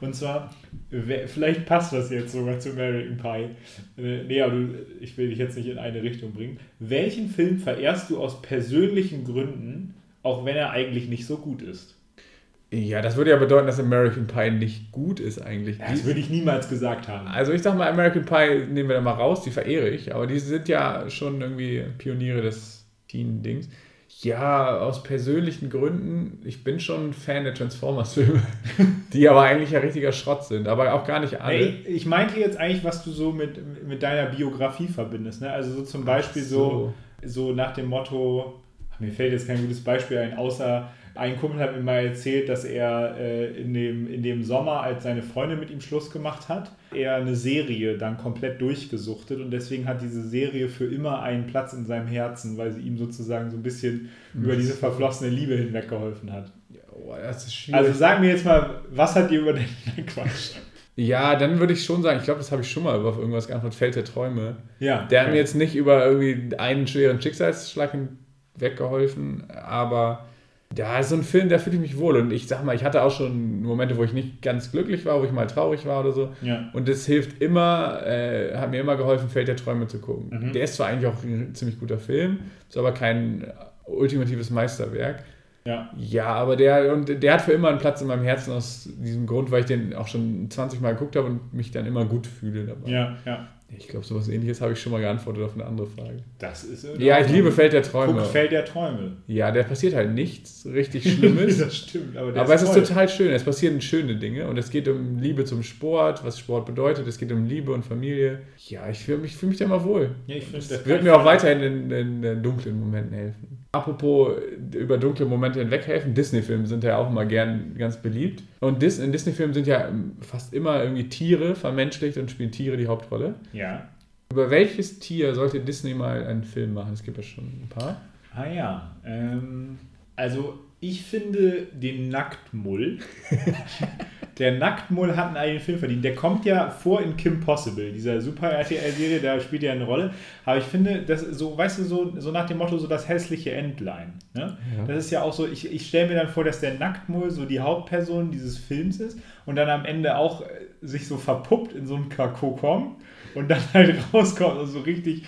Und zwar, vielleicht passt das jetzt sogar zu American Pie. Äh, nee, aber du, ich will dich jetzt nicht in eine Richtung bringen. Welchen Film verehrst du aus persönlichen Gründen, auch wenn er eigentlich nicht so gut ist? Ja, das würde ja bedeuten, dass American Pie nicht gut ist eigentlich. Das würde ich niemals gesagt haben. Also ich sag mal, American Pie nehmen wir da mal raus, die verehre ich, aber die sind ja schon irgendwie Pioniere des Teen-Dings. Ja, aus persönlichen Gründen, ich bin schon ein Fan der Transformers-Filme, die aber eigentlich ja richtiger Schrott sind, aber auch gar nicht alle. Ey, ich meinte jetzt eigentlich, was du so mit, mit deiner Biografie verbindest. Ne? Also so zum Beispiel so. so, so nach dem Motto, mir fällt jetzt kein gutes Beispiel ein, außer Ein Kumpel hat mir mal erzählt, dass er äh, in, dem, in dem Sommer, als seine Freundin mit ihm Schluss gemacht hat, er eine Serie dann komplett durchgesuchtet und deswegen hat diese Serie für immer einen Platz in seinem Herzen, weil sie ihm sozusagen so ein bisschen mhm. über diese verflossene Liebe hinweg geholfen hat. Oh, das ist schwierig. Also sag mir jetzt mal, was hat dir über den Quatsch? Ja, dann würde ich schon sagen, ich glaube, das habe ich schon mal über irgendwas geantwortet, Feld der Träume. Ja. Der hat mir jetzt nicht über irgendwie einen schweren Schicksalsschlag weggeholfen, aber ja, ist so ein Film, der fühle ich mich wohl. Und ich sag mal, ich hatte auch schon Momente, wo ich nicht ganz glücklich war, wo ich mal traurig war oder so. Ja. Und das hilft immer, äh, hat mir immer geholfen, Feld der Träume zu gucken. Mhm. Der ist zwar eigentlich auch ein ziemlich guter Film, ist aber kein ultimatives Meisterwerk. Ja. ja, aber der, und der hat für immer einen Platz in meinem Herzen aus diesem Grund, weil ich den auch schon 20 Mal geguckt habe und mich dann immer gut fühle dabei. Ja, ja. Ich glaube, sowas ähnliches habe ich schon mal geantwortet auf eine andere Frage. Das ist Ja, ich liebe Feld der Träume. Guck, Feld der Träume. Ja, da passiert halt nichts richtig Schlimmes. das stimmt, aber, aber ist es ist total schön. Es passieren schöne Dinge und es geht um Liebe zum Sport, was Sport bedeutet. Es geht um Liebe und Familie. Ja, ich fühle mich, fühl mich da mal wohl. Ja, ich finde, das wird mir auch weiterhin in, in, in dunklen Momenten helfen. Apropos über dunkle Momente hinweghelfen, Disney-Filme sind ja auch immer gern ganz beliebt. Und Dis in Disney-Filmen sind ja fast immer irgendwie Tiere vermenschlicht und spielen Tiere die Hauptrolle. Ja. Über welches Tier sollte Disney mal einen Film machen? Es gibt ja schon ein paar. Ah ja. Ähm, also ich finde den Nacktmull. der Nacktmull hat einen eigenen Film verdient. Der kommt ja vor in Kim Possible, dieser Super RTL-Serie, da spielt er eine Rolle. Aber ich finde, das so, weißt du, so, so nach dem Motto, so das hässliche Entlein. Ne? Ja. Das ist ja auch so, ich, ich stelle mir dann vor, dass der Nacktmull so die Hauptperson dieses Films ist und dann am Ende auch äh, sich so verpuppt in so einen Kokon und dann halt rauskommt und so richtig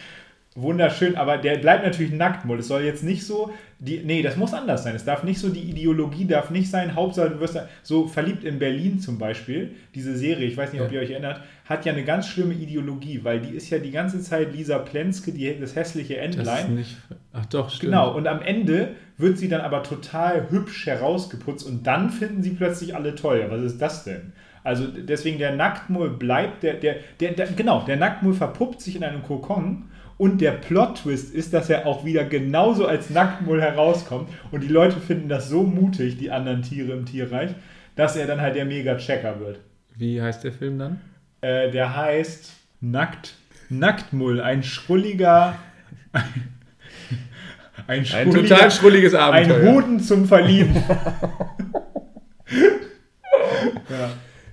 wunderschön, aber der bleibt natürlich nackt, Es soll jetzt nicht so, die, nee, das muss anders sein. Es darf nicht so, die Ideologie darf nicht sein, Hauptsache du wirst so verliebt in Berlin zum Beispiel, diese Serie, ich weiß nicht, ob ihr euch erinnert, hat ja eine ganz schlimme Ideologie, weil die ist ja die ganze Zeit Lisa Plenske, die, das hässliche Entlein. Das ist nicht, ach doch, stimmt. Genau, und am Ende wird sie dann aber total hübsch herausgeputzt und dann finden sie plötzlich alle toll. Was ist das denn? Also deswegen der Nacktmull bleibt, der, der, der, der, genau, der Nacktmull verpuppt sich in einem Kokon und der Plot-Twist ist, dass er auch wieder genauso als Nacktmull herauskommt und die Leute finden das so mutig, die anderen Tiere im Tierreich, dass er dann halt der Mega-Checker wird. Wie heißt der Film dann? Äh, der heißt Nackt, Nacktmull, ein schrulliger... Ein, ein total schrulliges Abenteuer. Ein Hoden zum Verlieben. ja.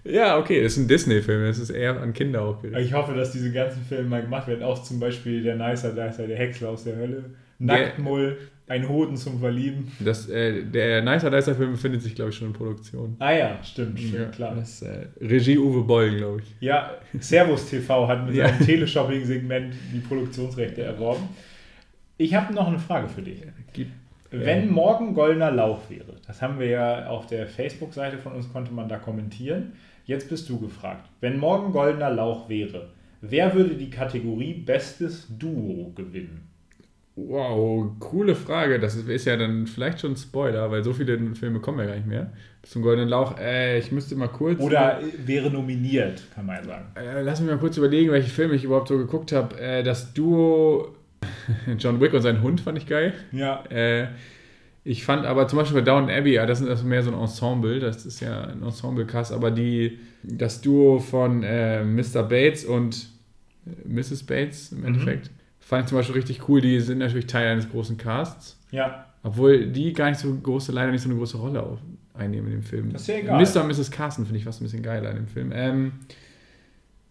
Ja, okay, das ist ein Disney-Film, das ist eher an Kinder auch gerichtet. Ich hoffe, dass diese ganzen Filme mal gemacht werden, auch zum Beispiel der Nicer Dicer, der Häcksler aus der Hölle, Nacktmull, ein Hoden zum Verlieben. Das, äh, der Nicer Dicer Film befindet sich, glaube ich, schon in Produktion. Ah ja, stimmt, stimmt, ja, klar. Das, äh, Regie Uwe Boll, glaube ich. Ja, Servus TV hat mit ja. seinem Teleshopping-Segment die Produktionsrechte erworben. Ich habe noch eine Frage für dich. Gib, Wenn morgen goldener Lauch wäre, das haben wir ja auf der Facebook-Seite von uns, konnte man da kommentieren. Jetzt bist du gefragt. Wenn morgen goldener Lauch wäre, wer würde die Kategorie Bestes Duo gewinnen? Wow, coole Frage. Das ist, ja dann vielleicht schon ein Spoiler, weil so viele Filme kommen ja gar nicht mehr. Bis zum Goldenen Lauch, äh, ich müsste mal kurz. Oder wäre nominiert, kann man ja sagen. Äh, lass mich mal kurz überlegen, welche Filme ich überhaupt so geguckt habe. Äh, das Duo John Wick und sein Hund fand ich geil. Ja. Äh, ich fand aber zum Beispiel bei Down Abbey, ja, das ist also mehr so ein Ensemble, das ist ja ein Ensemble-Cast, aber die, das Duo von äh, Mr. Bates und Mrs. Bates im mhm. Endeffekt, mhm. fand ich zum Beispiel richtig cool. Die sind natürlich Teil eines großen Casts. Ja. Obwohl die gar nicht so große, leider nicht so eine große Rolle auf, einnehmen in dem Film. Das ist ja egal. Mr. und Mrs. Carson finde ich fast ein bisschen geiler in dem Film. Ähm,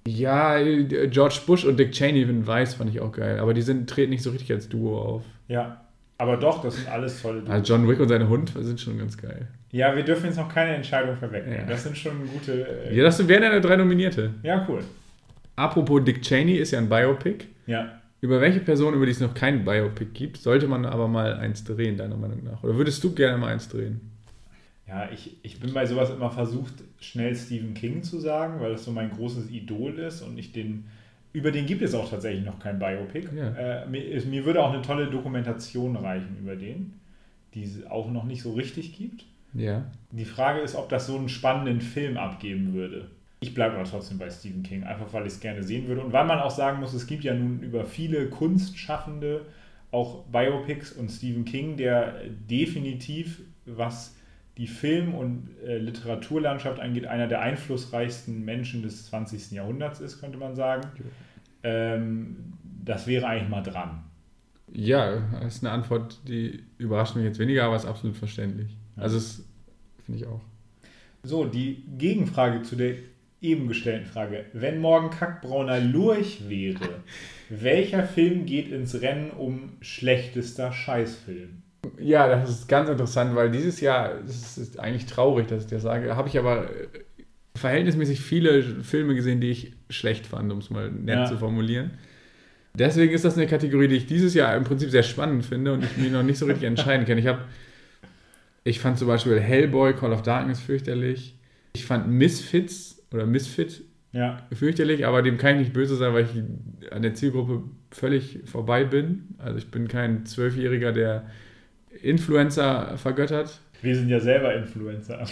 ja, George Bush und Dick Cheney in Weiß fand ich auch geil, aber die sind, treten nicht so richtig als Duo auf. Ja. Aber doch, das sind alles tolle Dinge. Also John Wick und seine Hund sind schon ganz geil. Ja, wir dürfen jetzt noch keine Entscheidung vorwegnehmen. Ja. Das sind schon gute. Äh ja, das wären ja drei Nominierte. Ja, cool. Apropos Dick Cheney ist ja ein Biopic. Ja. Über welche Person, über die es noch kein Biopic gibt, sollte man aber mal eins drehen, deiner Meinung nach? Oder würdest du gerne mal eins drehen? Ja, ich, ich bin bei sowas immer versucht, schnell Stephen King zu sagen, weil das so mein großes Idol ist und ich den über den gibt es auch tatsächlich noch kein Biopic. Ja. Äh, mir, mir, würde auch eine tolle Dokumentation reichen über den, die es auch noch nicht so richtig gibt. Ja. Die Frage ist, ob das so einen spannenden Film abgeben würde. Ich bleibe aber trotzdem bei Stephen King, einfach weil ich es gerne sehen würde. Und weil man auch sagen muss, es gibt ja nun über viele Kunstschaffende auch Biopics und Stephen King, der definitiv was die Film- und äh, Literaturlandschaft angeht, einer der einflussreichsten Menschen des 20. Jahrhunderts ist, könnte man sagen. Ähm, das wäre eigentlich mal dran. Ja, das ist eine Antwort, die überrascht mich jetzt weniger, aber ist absolut verständlich. Ja. Also, das finde ich auch. So, die Gegenfrage zu der eben gestellten Frage. Wenn morgen Kackbrauner Lurch wäre, welcher Film geht ins Rennen um schlechtester Scheißfilm? Ja, das ist ganz interessant, weil dieses Jahr, das ist eigentlich traurig, dass ich das sage, habe ich aber verhältnismäßig viele Filme gesehen, die ich schlecht fand, um es mal nett ja. zu formulieren. Deswegen ist das eine Kategorie, die ich dieses Jahr im Prinzip sehr spannend finde und ich mich noch nicht so richtig entscheiden kann. Ich habe, ich fand zum Beispiel Hellboy, Call of Darkness fürchterlich. Ich fand Misfits oder Misfit ja. fürchterlich, aber dem kann ich nicht böse sein, weil ich an der Zielgruppe völlig vorbei bin. Also ich bin kein Zwölfjähriger, der Influencer vergöttert. Wir sind ja selber Influencer.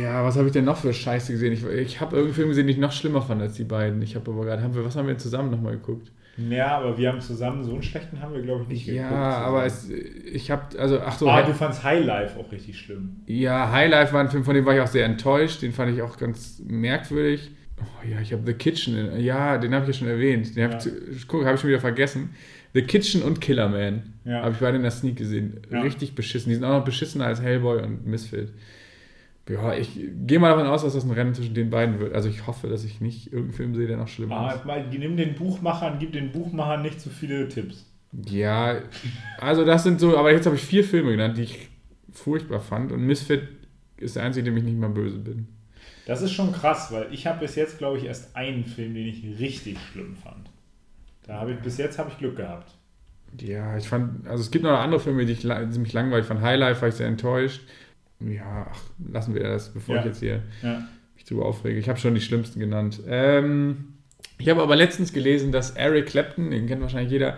Ja, was habe ich denn noch für Scheiße gesehen? Ich, ich habe irgendwie Film gesehen, den ich noch schlimmer fand als die beiden. Ich habe aber gerade, haben wir, was haben wir zusammen nochmal geguckt? Ja, aber wir haben zusammen so einen schlechten haben wir, glaube ich, nicht ja, geguckt. Ja, aber es, ich habe, also, ach so. Ah, du fandst High Life auch richtig schlimm. Ja, High Life war ein Film, von dem war ich auch sehr enttäuscht. Den fand ich auch ganz merkwürdig. Oh ja, ich habe The Kitchen, ja, den habe ich ja schon erwähnt. Den habe ja. ich, hab ich schon wieder vergessen. The Kitchen und Killer Man. Ja. Habe ich beide in der Sneak gesehen. Ja. Richtig beschissen. Die sind auch noch beschissener als Hellboy und Misfit. Ja, ich gehe mal davon aus, dass das ein Rennen zwischen den beiden wird. Also ich hoffe, dass ich nicht irgendeinen Film sehe, der noch schlimmer ah, ist. Mal, nimm den Buchmachern, gib den Buchmachern nicht zu so viele Tipps. Ja, also das sind so, aber jetzt habe ich vier Filme genannt, die ich furchtbar fand und Misfit ist der einzige, dem ich nicht mal böse bin. Das ist schon krass, weil ich habe bis jetzt, glaube ich, erst einen Film, den ich richtig schlimm fand. Da habe ich, bis jetzt habe ich Glück gehabt. Ja, ich fand, also es gibt noch andere Filme, die ich ziemlich langweilig fand. Highlife war ich sehr enttäuscht. Ja, ach, lassen wir das, bevor ja. ich jetzt hier ja. mich drüber aufrege. Ich habe schon die schlimmsten genannt. Ähm, ich habe aber letztens gelesen, dass Eric Clapton, den kennt wahrscheinlich jeder,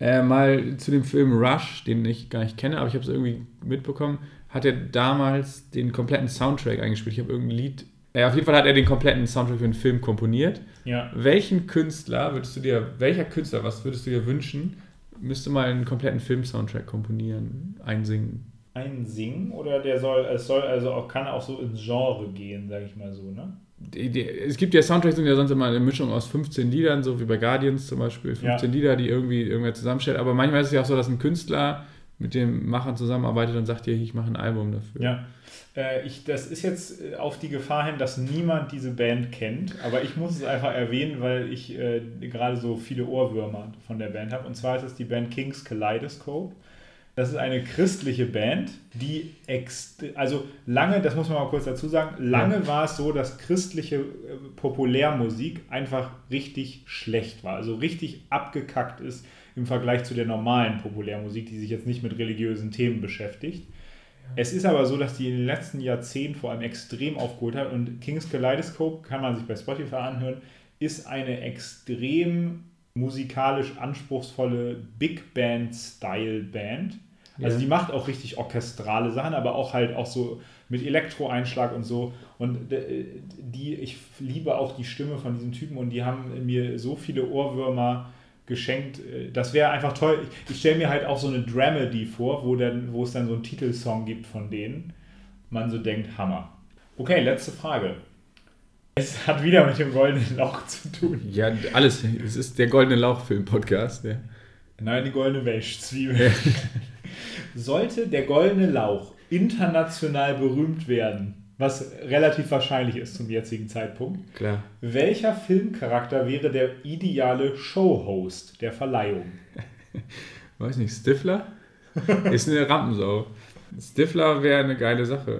äh, mal zu dem Film Rush, den ich gar nicht kenne, aber ich habe es irgendwie mitbekommen, hat er damals den kompletten Soundtrack eingespielt. Ich habe irgendein Lied ja, auf jeden Fall hat er den kompletten Soundtrack für den Film komponiert. Ja. Welchen Künstler würdest du dir, welcher Künstler, was würdest du dir wünschen, müsste mal einen kompletten Film-Soundtrack komponieren, einsingen? Einsingen oder der soll, es soll also auch, kann auch so ins Genre gehen, sag ich mal so, ne? Die, die, es gibt ja Soundtracks, sind ja sonst immer eine Mischung aus 15 Liedern, so wie bei Guardians zum Beispiel, 15 ja. Lieder, die irgendwie irgendwer zusammenstellt. Aber manchmal ist es ja auch so, dass ein Künstler mit dem Macher zusammenarbeitet und sagt, hier, ich mache ein Album dafür. Ja. Äh, ich, das ist jetzt äh, auf die Gefahr hin, dass niemand diese Band kennt, aber ich muss es einfach erwähnen, weil ich äh, gerade so viele Ohrwürmer von der Band habe. Und zwar ist es die Band King's Kaleidoscope. Das ist eine christliche Band, die also lange, das muss man mal kurz dazu sagen, lange war es so, dass christliche äh, Populärmusik einfach richtig schlecht war, also richtig abgekackt ist im Vergleich zu der normalen Populärmusik, die sich jetzt nicht mit religiösen Themen beschäftigt. Es ist aber so, dass die in den letzten Jahrzehnten vor allem extrem aufgeholt hat und King's Kaleidoscope, kann man sich bei Spotify anhören, ist eine extrem musikalisch anspruchsvolle Big Band-Style-Band. Also ja. die macht auch richtig orchestrale Sachen, aber auch halt auch so mit Elektro-Einschlag und so. Und äh, die, ich liebe auch die Stimme von diesen Typen und die haben mir so viele Ohrwürmer geschenkt. Äh, das wäre einfach toll. Ich, ich stelle mir halt auch so eine Dramedy vor, wo, dann, wo es dann so einen Titelsong gibt von denen. Man so denkt, Hammer. Okay, letzte Frage. Es hat wieder mit dem goldenen Lauch zu tun. Ja, alles. Es ist der goldene Lauch-Film-Podcast. Ja. Nein, die goldene Wäschzwiebel. Ja. Sollte der goldene Lauch international berühmt werden, was relativ wahrscheinlich ist zum jetzigen Zeitpunkt. Klar. Welcher Filmcharakter wäre der ideale Showhost der Verleihung? Weiß nicht, Stifler? ist eine Rampensau. Stifler wäre eine geile Sache.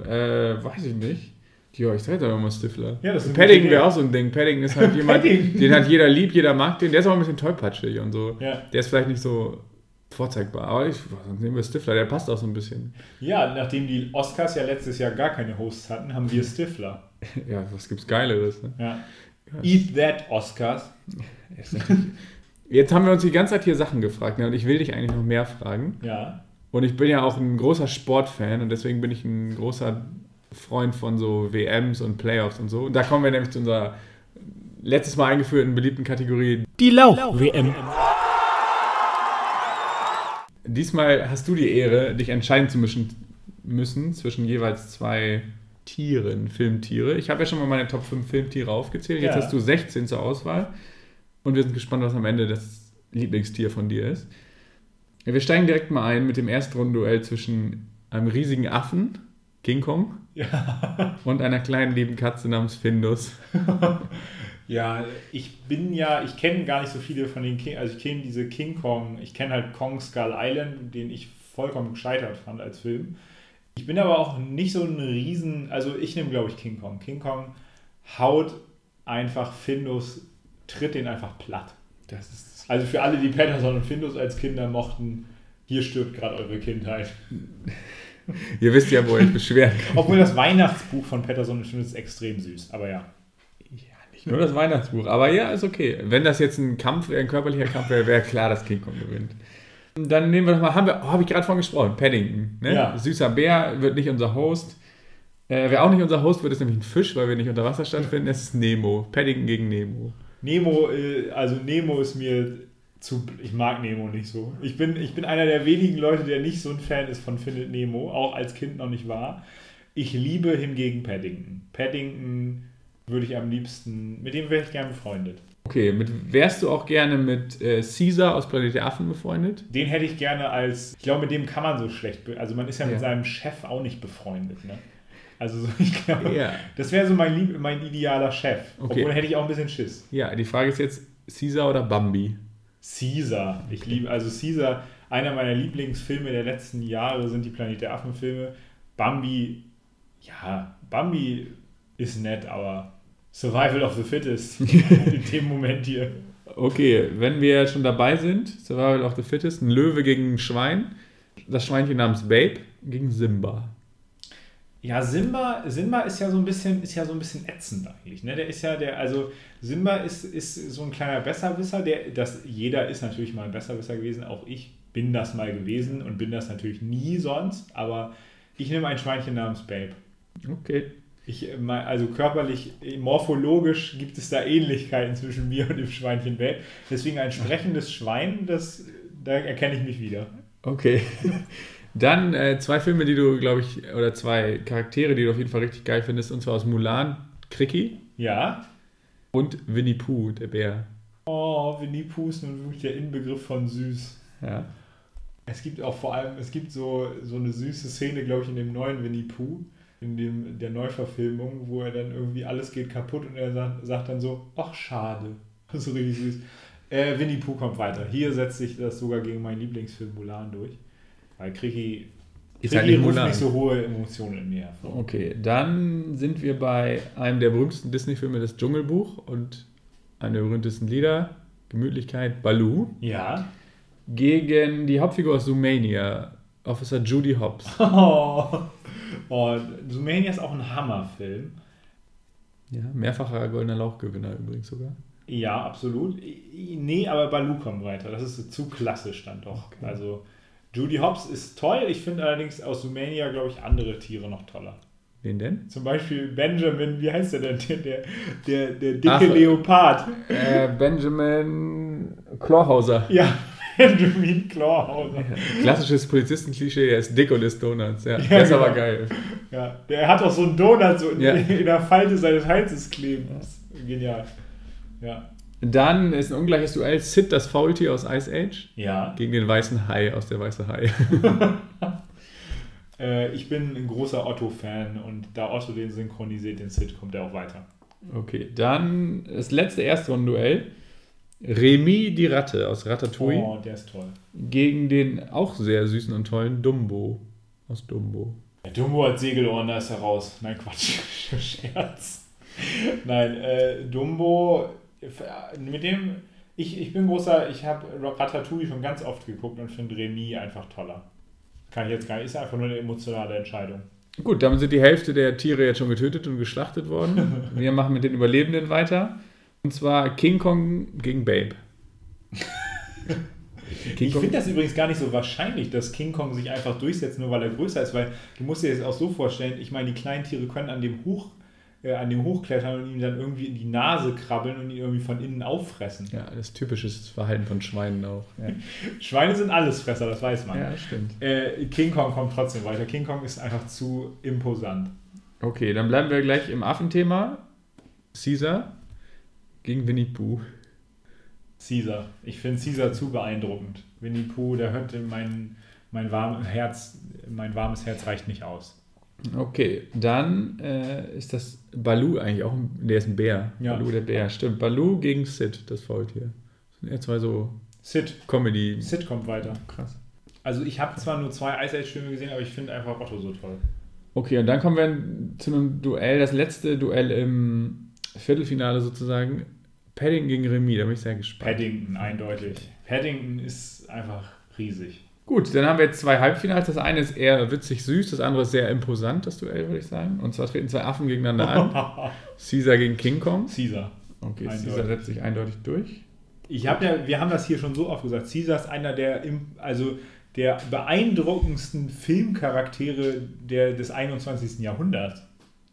Äh, weiß ich nicht. Ja, ich sage doch immer Stifler. Ja, Paddington wäre auch so ein Ding. Paddington ist halt jemand, den hat jeder lieb, jeder mag den. Der ist auch ein bisschen tollpatschig und so. Ja. Der ist vielleicht nicht so vorzeigbar. Aber ich nehmen wir Stifler, der passt auch so ein bisschen. Ja, nachdem die Oscars ja letztes Jahr gar keine Hosts hatten, haben wir Stifler. ja, was gibt's Geileres? Ne? Ja. Eat that, Oscars. Jetzt haben wir uns die ganze Zeit hier Sachen gefragt ne? und ich will dich eigentlich noch mehr fragen. Ja. Und ich bin ja auch ein großer Sportfan und deswegen bin ich ein großer Freund von so WMs und Playoffs und so. Und da kommen wir nämlich zu unserer letztes Mal eingeführten beliebten Kategorie. Die Lauch-WM. Diesmal hast du die Ehre, dich entscheiden zu müssen, müssen zwischen jeweils zwei Tieren, Filmtiere. Ich habe ja schon mal meine Top 5 Filmtiere aufgezählt. Jetzt Ja. hast du 16 zur Auswahl. Und wir sind gespannt, was am Ende das Lieblingstier von dir ist. Wir steigen direkt mal ein mit dem Erstrundenduell zwischen einem riesigen Affen, King Kong, Ja. und einer kleinen lieben Katze namens Findus. Ja, ich bin ja, ich kenne gar nicht so viele von den King, also ich kenne diese King Kong, ich kenne halt Kong Skull Island, den ich vollkommen gescheitert fand als Film. Ich bin aber auch nicht so ein Riesen, also ich nehme glaube ich King Kong. King Kong haut einfach Findus, tritt den einfach platt. Das ist Also für alle, die Patterson und Findus als Kinder mochten, hier stirbt gerade eure Kindheit. Ihr wisst ja, wo ihr euch beschweren. Obwohl das Weihnachtsbuch von Patterson und Findus ist extrem süß, aber ja. Nur das Weihnachtsbuch. Aber ja, ist okay. Wenn das jetzt ein Kampf wäre, ein körperlicher Kampf wäre, wäre klar, dass King Kong gewinnt. Dann nehmen wir doch mal, haben wir, oh, habe ich gerade von gesprochen, Paddington. Ne? Ja. Süßer Bär wird nicht unser Host. Äh, wer auch nicht unser Host wird, ist nämlich ein Fisch, weil wir nicht unter Wasser stattfinden. Es ist Nemo. Paddington gegen Nemo. Nemo, äh, also Nemo ist mir zu. Ich mag Nemo nicht so. Ich bin, ich bin einer der wenigen Leute, der nicht so ein Fan ist von Findet Nemo, auch als Kind noch nicht war. Ich liebe hingegen Paddington. Paddington würde ich am liebsten, mit dem wäre ich gerne befreundet. Okay, mit, wärst du auch gerne mit äh, Caesar aus Planet der Affen befreundet? Den hätte ich gerne als, ich glaube, mit dem kann man so schlecht, also man ist ja, Ja. mit seinem Chef auch nicht befreundet, ne? Also so, ich glaube, Ja. das wäre so mein, lieb, mein idealer Chef. Okay. Obwohl hätte ich auch ein bisschen Schiss. Ja, die Frage ist jetzt Caesar oder Bambi? Caesar. Ich liebe, also Caesar, einer meiner Lieblingsfilme der letzten Jahre sind die Planet der Affen-Filme. Bambi, ja, Bambi ist nett, aber Survival of the Fittest in dem Moment hier. Okay, wenn wir schon dabei sind, Survival of the Fittest, ein Löwe gegen ein Schwein. Das Schweinchen namens Babe gegen Simba. Ja, Simba, Simba ist ja so ein bisschen, ist ja so ein bisschen ätzend eigentlich. Ne? Der ist ja der, also Simba ist, ist so ein kleiner Besserwisser, der, das, jeder ist natürlich mal ein Besserwisser gewesen, auch ich bin das mal gewesen und bin das natürlich nie sonst, aber ich nehme ein Schweinchen namens Babe. Okay. Ich, äh, also körperlich, äh, morphologisch gibt es da Ähnlichkeiten zwischen mir und dem Schweinchen Babe. Deswegen ein sprechendes Schwein, das, da erkenne ich mich wieder. Okay. Dann äh, zwei Filme, die du, glaube ich, oder zwei Charaktere, die du auf jeden Fall richtig geil findest, und zwar aus Mulan, Cricky Ja. und Winnie Pooh, der Bär. Oh, Winnie Pooh ist nun wirklich der Inbegriff von süß. Ja. Es gibt auch vor allem, es gibt so, so eine süße Szene, glaube ich, in dem neuen Winnie Pooh, in dem, der Neuverfilmung, wo er dann irgendwie alles geht kaputt und er sagt, sagt dann so, ach schade. Ist richtig süß. Äh, Winnie Pooh kommt weiter. Hier setzt sich das sogar gegen meinen Lieblingsfilm Mulan durch. Weil Kriki, Ist halt nicht ruft nicht so hohe Emotionen in mir hervor. Okay, dann sind wir bei einem der berühmtesten Disney-Filme, das Dschungelbuch und einer der berühmtesten Lieder, Gemütlichkeit, Baloo, Ja. gegen die Hauptfigur aus Zoomania, Officer Judy Hobbs. Oh, oh Zoomania ist auch ein Hammerfilm. Ja, mehrfacher goldener Lauchgewinner übrigens sogar. Ja, absolut. Nee, aber Baloo kommt weiter. Das ist zu klassisch dann doch. Okay. Also Judy Hobbs ist toll. Ich finde allerdings aus Sumania, glaube ich, andere Tiere noch toller. Wen denn? Zum Beispiel Benjamin, wie heißt der denn? Der, der, der, der dicke Ach. Leopard. Äh, Benjamin Clawhauser. Ja, Benjamin Clawhauser. Klassisches Polizistenklischee, er ist dick und isst Donuts. Ja, Ja, der ist genau. aber geil. Ja, der hat auch so einen Donut so in, Ja. in der Falte seines Halses kleben. Ist genial. Ja. Dann ist ein ungleiches Duell Sid, das Faultier aus Ice Age, Ja. gegen den weißen Hai aus der weiße Hai. Äh, ich bin ein großer Otto-Fan und da Otto den synchronisiert, den Sid, kommt er auch weiter. Okay, dann das letzte Erstrundenduell. Remy die Ratte aus Ratatouille Oh, der ist toll. gegen den auch sehr süßen und tollen Dumbo aus Dumbo. Der Dumbo hat Segelohren, da ist er raus. Nein, Quatsch. Scherz. Nein, äh, Dumbo, mit dem, ich, ich bin großer, ich habe Ratatouille schon ganz oft geguckt und finde Remy einfach toller. Kann ich jetzt gar nicht, ist einfach nur eine emotionale Entscheidung. Gut, damit sind die Hälfte der Tiere jetzt schon getötet und geschlachtet worden. Wir machen mit den Überlebenden weiter. Und zwar King Kong gegen Babe. Ich finde das übrigens gar nicht so wahrscheinlich, dass King Kong sich einfach durchsetzt, nur weil er größer ist, weil du musst dir das auch so vorstellen, ich meine, die kleinen Tiere können an dem hoch, äh, an dem hochklettern und ihm dann irgendwie in die Nase krabbeln und ihn irgendwie von innen auffressen. Ja, das typische Verhalten von Schweinen auch. Ja. Schweine sind Allesfresser, das weiß man. Ja, stimmt. Äh, King Kong kommt trotzdem weiter. King Kong ist einfach zu imposant. Okay, dann bleiben wir gleich im Affenthema. Caesar gegen Winnie Pooh. Caesar. Ich finde Caesar zu beeindruckend. Winnie Pooh, der hörte mein, mein, warm Herz, mein warmes Herz reicht nicht aus. Okay, dann äh, ist das Balu eigentlich auch, ein, der ist ein Bär. Ja. Balu der Bär, stimmt. Balu gegen Sid, das Faultier. Das sind eher zwei so Sid. Comedy. Sid kommt weiter. Krass. Also ich habe zwar nur zwei Ice Age Filme gesehen, aber ich finde einfach Otto so toll. Okay, und dann kommen wir zu einem Duell, das letzte Duell im Viertelfinale sozusagen. Paddington gegen Remy, da bin ich sehr gespannt. Paddington, eindeutig. Paddington ist einfach riesig. Gut, dann haben wir jetzt zwei Halbfinals. Das eine ist eher witzig süß, das andere ist sehr imposant, das Duell, würde ich sagen. Und zwar treten zwei Affen gegeneinander an. Caesar gegen King Kong. Caesar. Okay, Eindeutig. Caesar setzt sich eindeutig durch. Ich habe ja, wir haben das hier schon so oft gesagt. Caesar ist einer der, also der beeindruckendsten Filmcharaktere der, des 21. Jahrhunderts.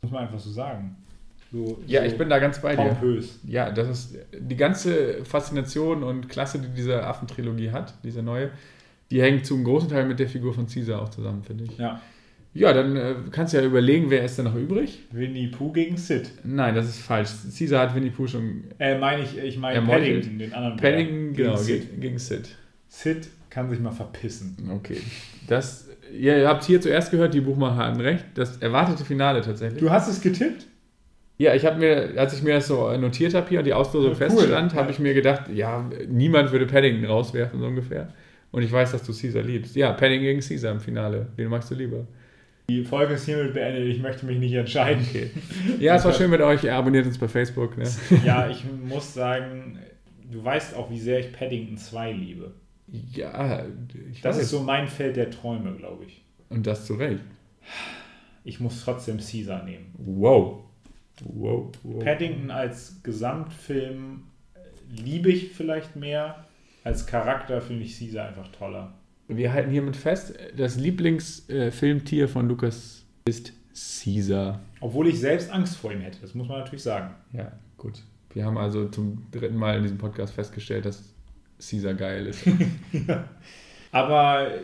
Muss man einfach so sagen. So, Ja, so ich bin da ganz bei dir. pompös. Ja, das ist die ganze Faszination und Klasse, die diese Affentrilogie hat, diese neue, die hängt zum großen Teil mit der Figur von Caesar auch zusammen, finde ich. Ja. Ja, dann äh, kannst du ja überlegen, wer ist denn noch übrig? Winnie Pooh gegen Sid. Nein, das ist falsch. Caesar hat Winnie Pooh schon. Äh, meine ich, ich meine. Paddington, den anderen Paddington, Bär. genau, Sid. gegen, gegen Sid. Sid kann sich mal verpissen. Okay. Das, ihr habt hier zuerst gehört, die Buchmacher hatten recht. Das erwartete Finale tatsächlich. Du hast es getippt? Ja, ich habe mir, als ich mir das so notiert habe hier und die Auslosung Ja, cool. feststand, habe Ja. ich mir gedacht, ja, niemand würde Paddington rauswerfen, so ungefähr. Und ich weiß, dass du Caesar liebst. Ja, Paddington gegen Caesar im Finale. Wen magst du lieber? Die Folge ist hiermit beendet. Ich möchte mich nicht entscheiden. Okay. Ja, es war schön mit euch. Ihr abonniert uns bei Facebook. Ne? Ja, ich muss sagen, du weißt auch, wie sehr ich Paddington 2 liebe. Ja, ich Das weiß. ist so mein Feld der Träume, glaube ich. Und das zu Recht. Ich muss trotzdem Caesar nehmen. Wow. Wow. wow. Paddington als Gesamtfilm liebe ich vielleicht mehr. Als Charakter finde ich Caesar einfach toller. Wir halten hiermit fest, das Lieblingsfilmtier von Lukas ist Caesar. Obwohl ich selbst Angst vor ihm hätte, das muss man natürlich sagen. Ja, gut. Wir haben also zum dritten Mal in diesem Podcast festgestellt, dass Caesar geil ist. Aber äh,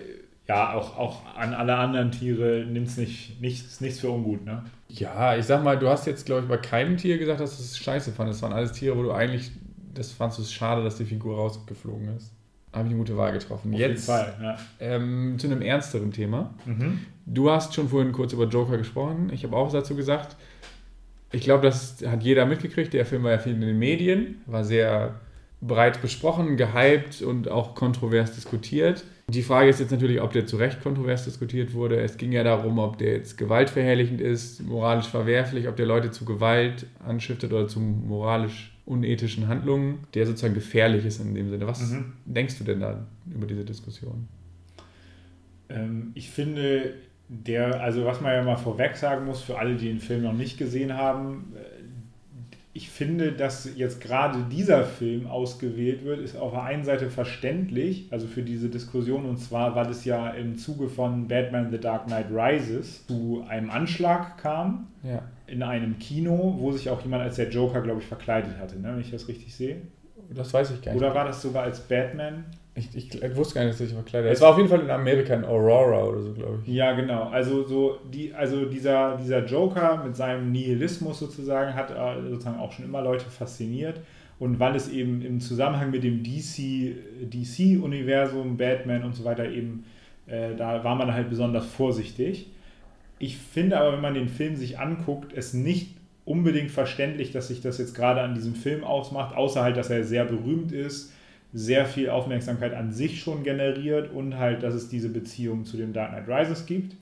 ja, auch, auch an alle anderen Tiere nimmt es nicht, nichts, nichts für ungut, ne? ja, ich sag mal, du hast jetzt, glaube ich, bei keinem Tier gesagt, dass du es scheiße fandest. Das waren alles Tiere, wo du eigentlich, das fandst du es schade, dass die Figur rausgeflogen ist. Habe ich eine gute Wahl getroffen. Auf jetzt jeden Fall. Ja. Ähm, zu einem ernsteren Thema. Mhm. Du hast schon vorhin kurz über Joker gesprochen. Ich habe auch dazu gesagt, ich glaube, das hat jeder mitgekriegt. Der Film war ja viel in den Medien, war sehr breit besprochen, gehypt und auch kontrovers diskutiert. Die Frage ist jetzt natürlich, ob der zu Recht kontrovers diskutiert wurde. Es ging ja darum, ob der jetzt gewaltverherrlichend ist, moralisch verwerflich, ob der Leute zu Gewalt anschiftet oder zu moralisch unethischen Handlungen, der sozusagen gefährlich ist in dem Sinne. Was Mhm. denkst du denn da über diese Diskussion? Ähm, ich finde, der, also was man ja mal vorweg sagen muss, für alle, die den Film noch nicht gesehen haben, ich finde, dass jetzt gerade dieser Film ausgewählt wird, ist auf der einen Seite verständlich, also für diese Diskussion, und zwar, weil es ja im Zuge von Batman The Dark Knight Rises zu einem Anschlag kam Ja. in einem Kino, wo sich auch jemand als der Joker, glaube ich, verkleidet hatte, ne, wenn ich das richtig sehe. Das weiß ich gar nicht. Oder war das sogar als Batman? Ich, ich, ich wusste gar nicht, dass ich verkleidet. Es war auf jeden Fall in Amerika, in Aurora oder so, glaube ich. Ja, genau. Also so die, also dieser, dieser Joker mit seinem Nihilismus sozusagen hat äh, sozusagen auch schon immer Leute fasziniert. Und weil es eben im Zusammenhang mit dem DC, DC-Universum, Batman und so weiter eben, äh, da war man halt besonders vorsichtig. Ich finde aber, wenn man den Film sich anguckt, es nicht unbedingt verständlich, dass sich das jetzt gerade an diesem Film ausmacht, außer halt, dass er sehr berühmt ist, sehr viel Aufmerksamkeit an sich schon generiert und halt, dass es diese Beziehung zu dem Dark Knight Rises gibt.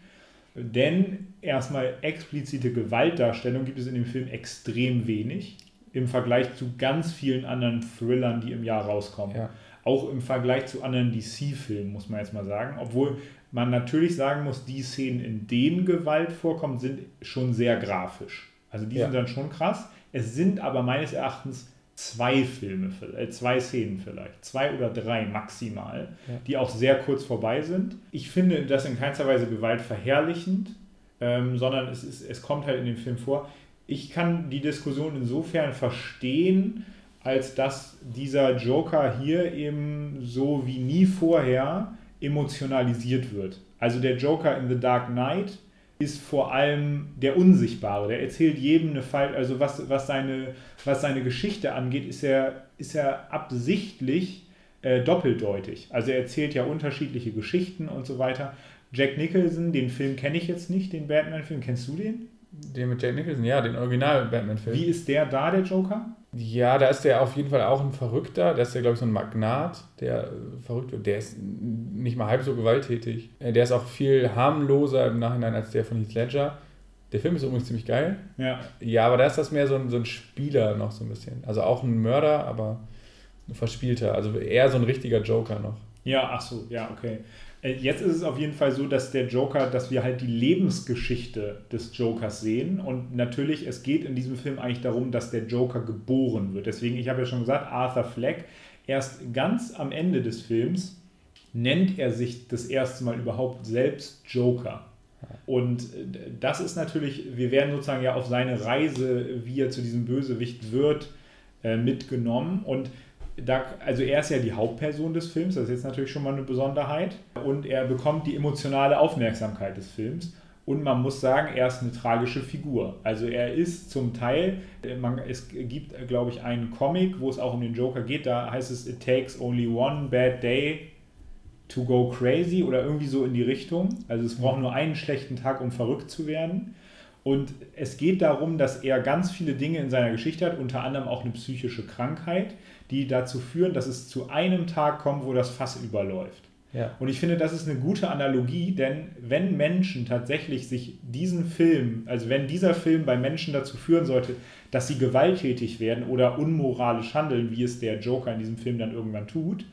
Denn erstmal explizite Gewaltdarstellung gibt es in dem Film extrem wenig im Vergleich zu ganz vielen anderen Thrillern, die im Jahr rauskommen. Ja. Auch im Vergleich zu anderen DC-Filmen, muss man jetzt mal sagen. Obwohl man natürlich sagen muss, die Szenen, in denen Gewalt vorkommt, sind schon sehr grafisch. Also die Ja. sind dann schon krass. Es sind aber meines Erachtens zwei Filme, äh, zwei Szenen vielleicht, zwei oder drei maximal, Ja. die auch sehr kurz vorbei sind. Ich finde das in keinster Weise Gewalt verherrlichend, ähm, sondern es, ist, es kommt halt in dem Film vor. ich kann die Diskussion insofern verstehen, als dass dieser Joker hier eben so wie nie vorher emotionalisiert wird. Also der Joker in The Dark Knight ist vor allem der Unsichtbare. Der erzählt jedem eine Fall, also was, was, seine, was seine Geschichte angeht, ist er, ist er absichtlich äh, doppeldeutig. Also er erzählt ja unterschiedliche Geschichten und so weiter. Jack Nicholson, den Film kenne ich jetzt nicht, den Batman-Film. Kennst du den? Den mit Jack Nicholson, ja, den Original-Batman-Film. Wie ist der da, der Joker? Ja, da ist der auf jeden Fall auch ein Verrückter. Da ist der, glaube ich, so ein Magnat, der äh, verrückt wird. Der ist nicht mal halb so gewalttätig. Äh, der ist auch viel harmloser im Nachhinein als der von Heath Ledger. Der Film ist übrigens ziemlich geil. Ja. Ja, aber da ist das mehr so ein, so ein Spieler noch so ein bisschen. Also auch ein Mörder, aber ein verspielter. Also eher so ein richtiger Joker noch. Ja, ach so, ja, okay. Äh, jetzt ist es auf jeden Fall so, dass der Joker, dass wir halt die Lebensgeschichte des Jokers sehen. Und natürlich, es geht in diesem Film eigentlich darum, dass der Joker geboren wird. Deswegen, ich habe ja schon gesagt, Arthur Fleck, erst ganz am Ende des Films nennt er sich das erste Mal überhaupt selbst Joker. Und äh, das ist natürlich, wir werden sozusagen ja auf seine Reise, wie er zu diesem Bösewicht wird, äh, mitgenommen. Und da, also er ist ja die Hauptperson des Films, das ist jetzt natürlich schon mal eine Besonderheit. Und er bekommt die emotionale Aufmerksamkeit des Films. Und man muss sagen, er ist eine tragische Figur. Also er ist zum Teil, äh, man, es gibt, glaube ich, einen Comic, wo es auch um den Joker geht, da heißt es, it takes only one bad day to go crazy oder irgendwie so in die Richtung. Also es braucht nur einen schlechten Tag, um verrückt zu werden. Und es geht darum, dass er ganz viele Dinge in seiner Geschichte hat, unter anderem auch eine psychische Krankheit, die dazu führen, dass es zu einem Tag kommt, wo das Fass überläuft. Ja. Und ich finde, das ist eine gute Analogie, denn wenn Menschen tatsächlich sich diesen Film, also wenn dieser Film bei Menschen dazu führen sollte, dass sie gewalttätig werden oder unmoralisch handeln, wie es der Joker in diesem Film dann irgendwann tut,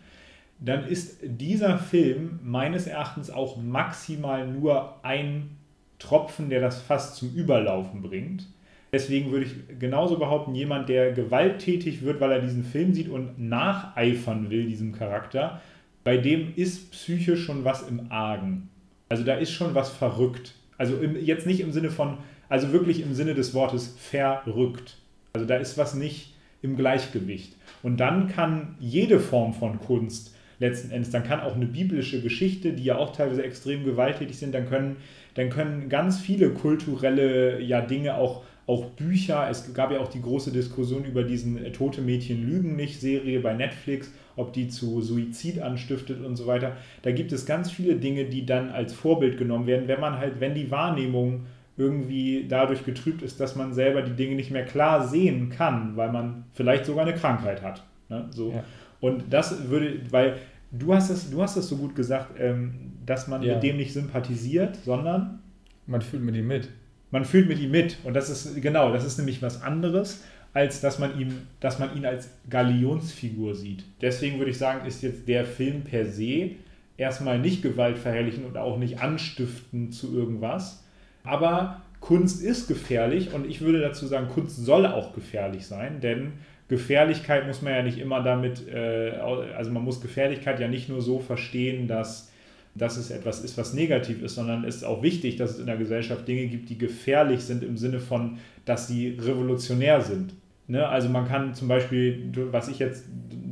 dann ist dieser Film meines Erachtens auch maximal nur ein Tropfen, der das Fass zum Überlaufen bringt. Deswegen würde ich genauso behaupten, jemand, der gewalttätig wird, weil er diesen Film sieht und nacheifern will, diesem Charakter, bei dem ist psychisch schon was im Argen. Also da ist schon was verrückt. Also im, jetzt nicht im Sinne von, also wirklich im Sinne des Wortes verrückt. Also da ist was nicht im Gleichgewicht. Und dann kann jede Form von Kunst letzten Endes, dann kann auch eine biblische Geschichte, die ja auch teilweise extrem gewalttätig sind, dann können, dann können ganz viele kulturelle ja, Dinge auch auch Bücher. Es gab ja auch die große Diskussion über diesen äh, Tote Mädchen lügen nicht Serie bei Netflix, ob die zu Suizid anstiftet und so weiter. Da gibt es ganz viele Dinge, die dann als Vorbild genommen werden, wenn man halt, wenn die Wahrnehmung irgendwie dadurch getrübt ist, dass man selber die Dinge nicht mehr klar sehen kann, weil man vielleicht sogar eine Krankheit hat. Ne? So. Ja. Und das würde, weil du hast es, du hast es so gut gesagt, ähm, dass man ja. mit dem nicht sympathisiert, sondern man fühlt mit ihm mit man fühlt mit ihm mit. Und das ist, genau, das ist nämlich was anderes, als dass man, ihm, dass man ihn als Galionsfigur sieht. Deswegen würde ich sagen, ist jetzt der Film per se erstmal nicht gewaltverherrlichen und auch nicht anstiften zu irgendwas. Aber Kunst ist gefährlich und ich würde dazu sagen, Kunst soll auch gefährlich sein, denn Gefährlichkeit muss man ja nicht immer damit, äh, also man muss Gefährlichkeit ja nicht nur so verstehen, dass dass es etwas ist, was negativ ist, sondern es ist auch wichtig, dass es in der Gesellschaft Dinge gibt, die gefährlich sind im Sinne von, dass sie revolutionär sind. Ne? Also man kann zum Beispiel, was ich jetzt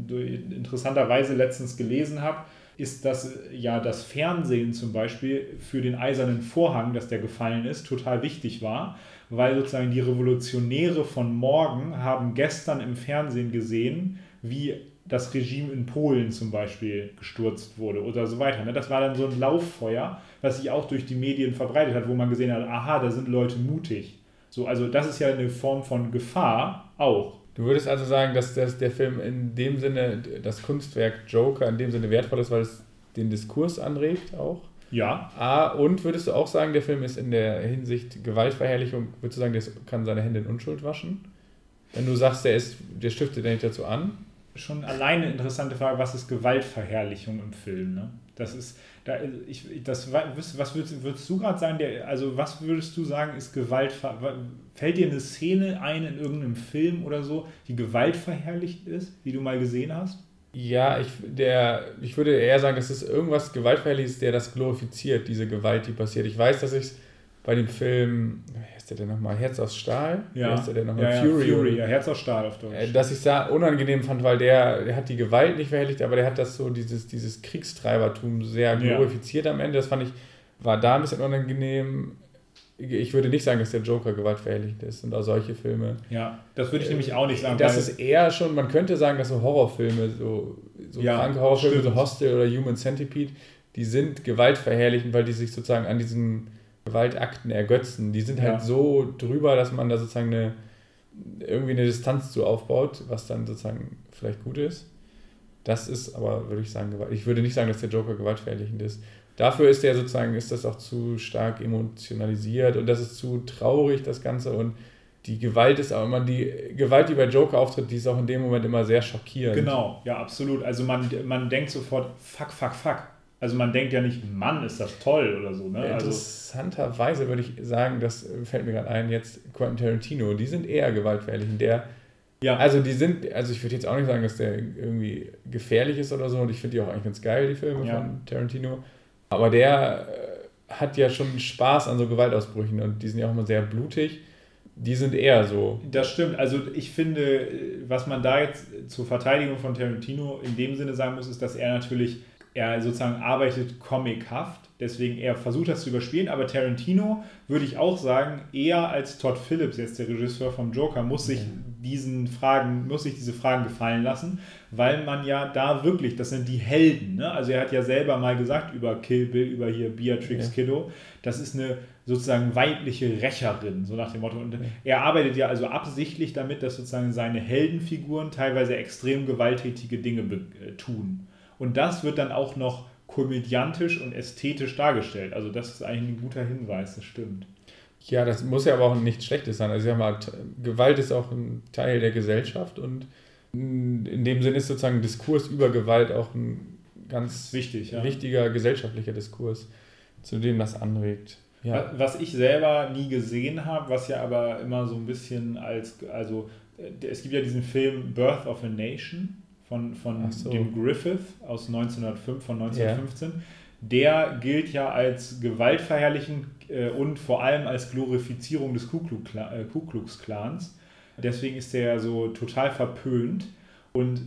interessanterweise letztens gelesen habe, ist, dass ja das Fernsehen zum Beispiel für den eisernen Vorhang, dass der gefallen ist, total wichtig war, weil sozusagen die Revolutionäre von morgen haben gestern im Fernsehen gesehen, wie das Regime in Polen zum Beispiel gestürzt wurde oder so weiter. Ne? Das war dann so ein Lauffeuer, was sich auch durch die Medien verbreitet hat, wo man gesehen hat, aha, da sind Leute mutig. So, also das ist ja eine Form von Gefahr auch. Du würdest also sagen, dass, dass der Film in dem Sinne, das Kunstwerk Joker in dem Sinne wertvoll ist, weil es den Diskurs anregt auch? Ja. Ah, und würdest du auch sagen, der Film ist in der Hinsicht Gewaltverherrlichung, würdest du sagen, der kann seine Hände in Unschuld waschen? Wenn du sagst, der, ist, der stiftet ja nicht dazu an? Schon alleine interessante Frage, was ist Gewaltverherrlichung im Film? Ne? Das ist, da, ich, das, was würdest, würdest du gerade sagen, der, also was würdest du sagen, ist Gewalt, fällt dir eine Szene ein in irgendeinem Film oder so, die gewaltverherrlicht ist, die du mal gesehen hast? Ja, ich, der, ich würde eher sagen, es ist irgendwas Gewaltverherrliches, der das glorifiziert, diese Gewalt, die passiert. Ich weiß, dass ich es bei dem Film, heißt der denn nochmal? Herz aus Stahl? Ja. Wie heißt der denn nochmal? Ja, ja, Fury. Fury, ja, Herz aus Stahl auf Deutsch. Äh, Dass ich da unangenehm fand, weil der, der hat die Gewalt nicht verherrlicht, aber der hat das so, dieses, dieses Kriegstreibertum sehr Ja. glorifiziert am Ende. Das fand ich, war da ein bisschen unangenehm. Ich würde nicht sagen, dass der Joker gewaltverherrlichend ist und auch solche Filme. ja, das würde ich nämlich auch nicht sagen. Das ist eher schon, man könnte sagen, dass so Horrorfilme, so, so Ja, kranke Horrorfilme, so stimmt. Hostel oder Human Centipede, die sind gewaltverherrlichend, weil die sich sozusagen an diesen Gewaltakten ergötzen. Die sind halt Ja. so drüber, dass man da sozusagen eine, irgendwie eine Distanz zu aufbaut, was dann sozusagen vielleicht gut ist. Das ist aber, würde ich sagen, Gewalt. Ich würde nicht sagen, dass der Joker gewaltverherrlichend ist. Dafür ist der sozusagen, ist das auch zu stark emotionalisiert und das ist zu traurig, das Ganze. Und die Gewalt ist auch immer, die Gewalt, die bei Joker auftritt, die ist auch in dem Moment immer sehr schockierend. Genau, ja, absolut. Also man, man denkt sofort, fuck, fuck, fuck. Also man denkt ja nicht, Mann, ist das toll oder so. Ne? Also, Interessanterweise würde ich sagen, das fällt mir gerade ein, jetzt Quentin Tarantino, die sind eher gewaltverherrlichend. Der, ja, also die sind, also ich würde jetzt auch nicht sagen, dass der irgendwie gefährlich ist oder so und ich finde die auch eigentlich ganz geil, die Filme Ja. von Tarantino. Aber der äh, hat ja schon Spaß an so Gewaltausbrüchen und die sind ja auch immer sehr blutig. Die sind eher so. Das stimmt. Also ich finde, was man da jetzt zur Verteidigung von Tarantino in dem Sinne sagen muss, ist, dass er natürlich, er sozusagen arbeitet comichaft, deswegen er versucht das zu überspielen, aber Tarantino, würde ich auch sagen, eher als Todd Phillips, jetzt der Regisseur vom Joker, muss sich diesen Fragen, muss sich diese Fragen gefallen lassen, weil man ja da wirklich, das sind die Helden, ne? Also er hat ja selber mal gesagt über Kill Bill, über hier Beatrix Ja. Kiddo, das ist eine sozusagen weibliche Rächerin, so nach dem Motto. Und er arbeitet ja also absichtlich damit, dass sozusagen seine Heldenfiguren teilweise extrem gewalttätige Dinge äh, tun. Und das wird dann auch noch komödiantisch und ästhetisch dargestellt. Also das ist eigentlich ein guter Hinweis, das stimmt. Ja, das muss ja aber auch nichts Schlechtes sein. Also, sag mal, Gewalt ist auch ein Teil der Gesellschaft und in dem Sinne ist sozusagen Diskurs über Gewalt auch ein ganz Wichtig, ja. wichtiger gesellschaftlicher Diskurs, zu dem das anregt. Ja, Wa- Was ich selber nie gesehen habe, was ja aber immer so ein bisschen als, also äh, es gibt ja diesen Film Birth of a Nation von, von so. dem Griffith aus 1905, von 1915. Der gilt ja als gewaltverherrlichend äh, und vor allem als Glorifizierung des Ku Klux Kla- äh, Ku Klux Klans. Deswegen ist der ja so total verpönt. Und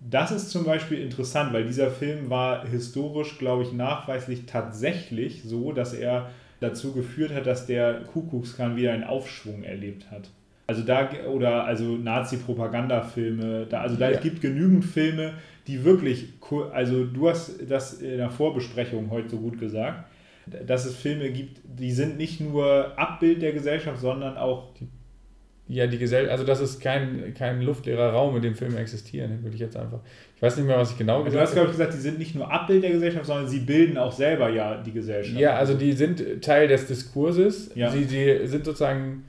das ist zum Beispiel interessant, weil dieser Film war historisch, glaube ich, nachweislich tatsächlich so, dass er dazu geführt hat, dass der Kuckucksklan wieder einen Aufschwung erlebt hat. Also da, oder also Nazi-Propagandafilme, da, also da Ja. es gibt genügend Filme, die wirklich, also du hast das in der Vorbesprechung heute so gut gesagt, dass es Filme gibt, die sind nicht nur Abbild der Gesellschaft, sondern auch ja die Gesellschaft, also das ist kein, kein luftleerer Raum, in dem Filme existieren, würde ich jetzt einfach. Ich weiß nicht mehr, was ich genau Also du hast, gesagt glaube habe. ich, gesagt, die sind nicht nur Abbild der Gesellschaft, sondern sie bilden auch selber ja die Gesellschaft. Ja, also die sind Teil des Diskurses. Ja. Sie, sie sind sozusagen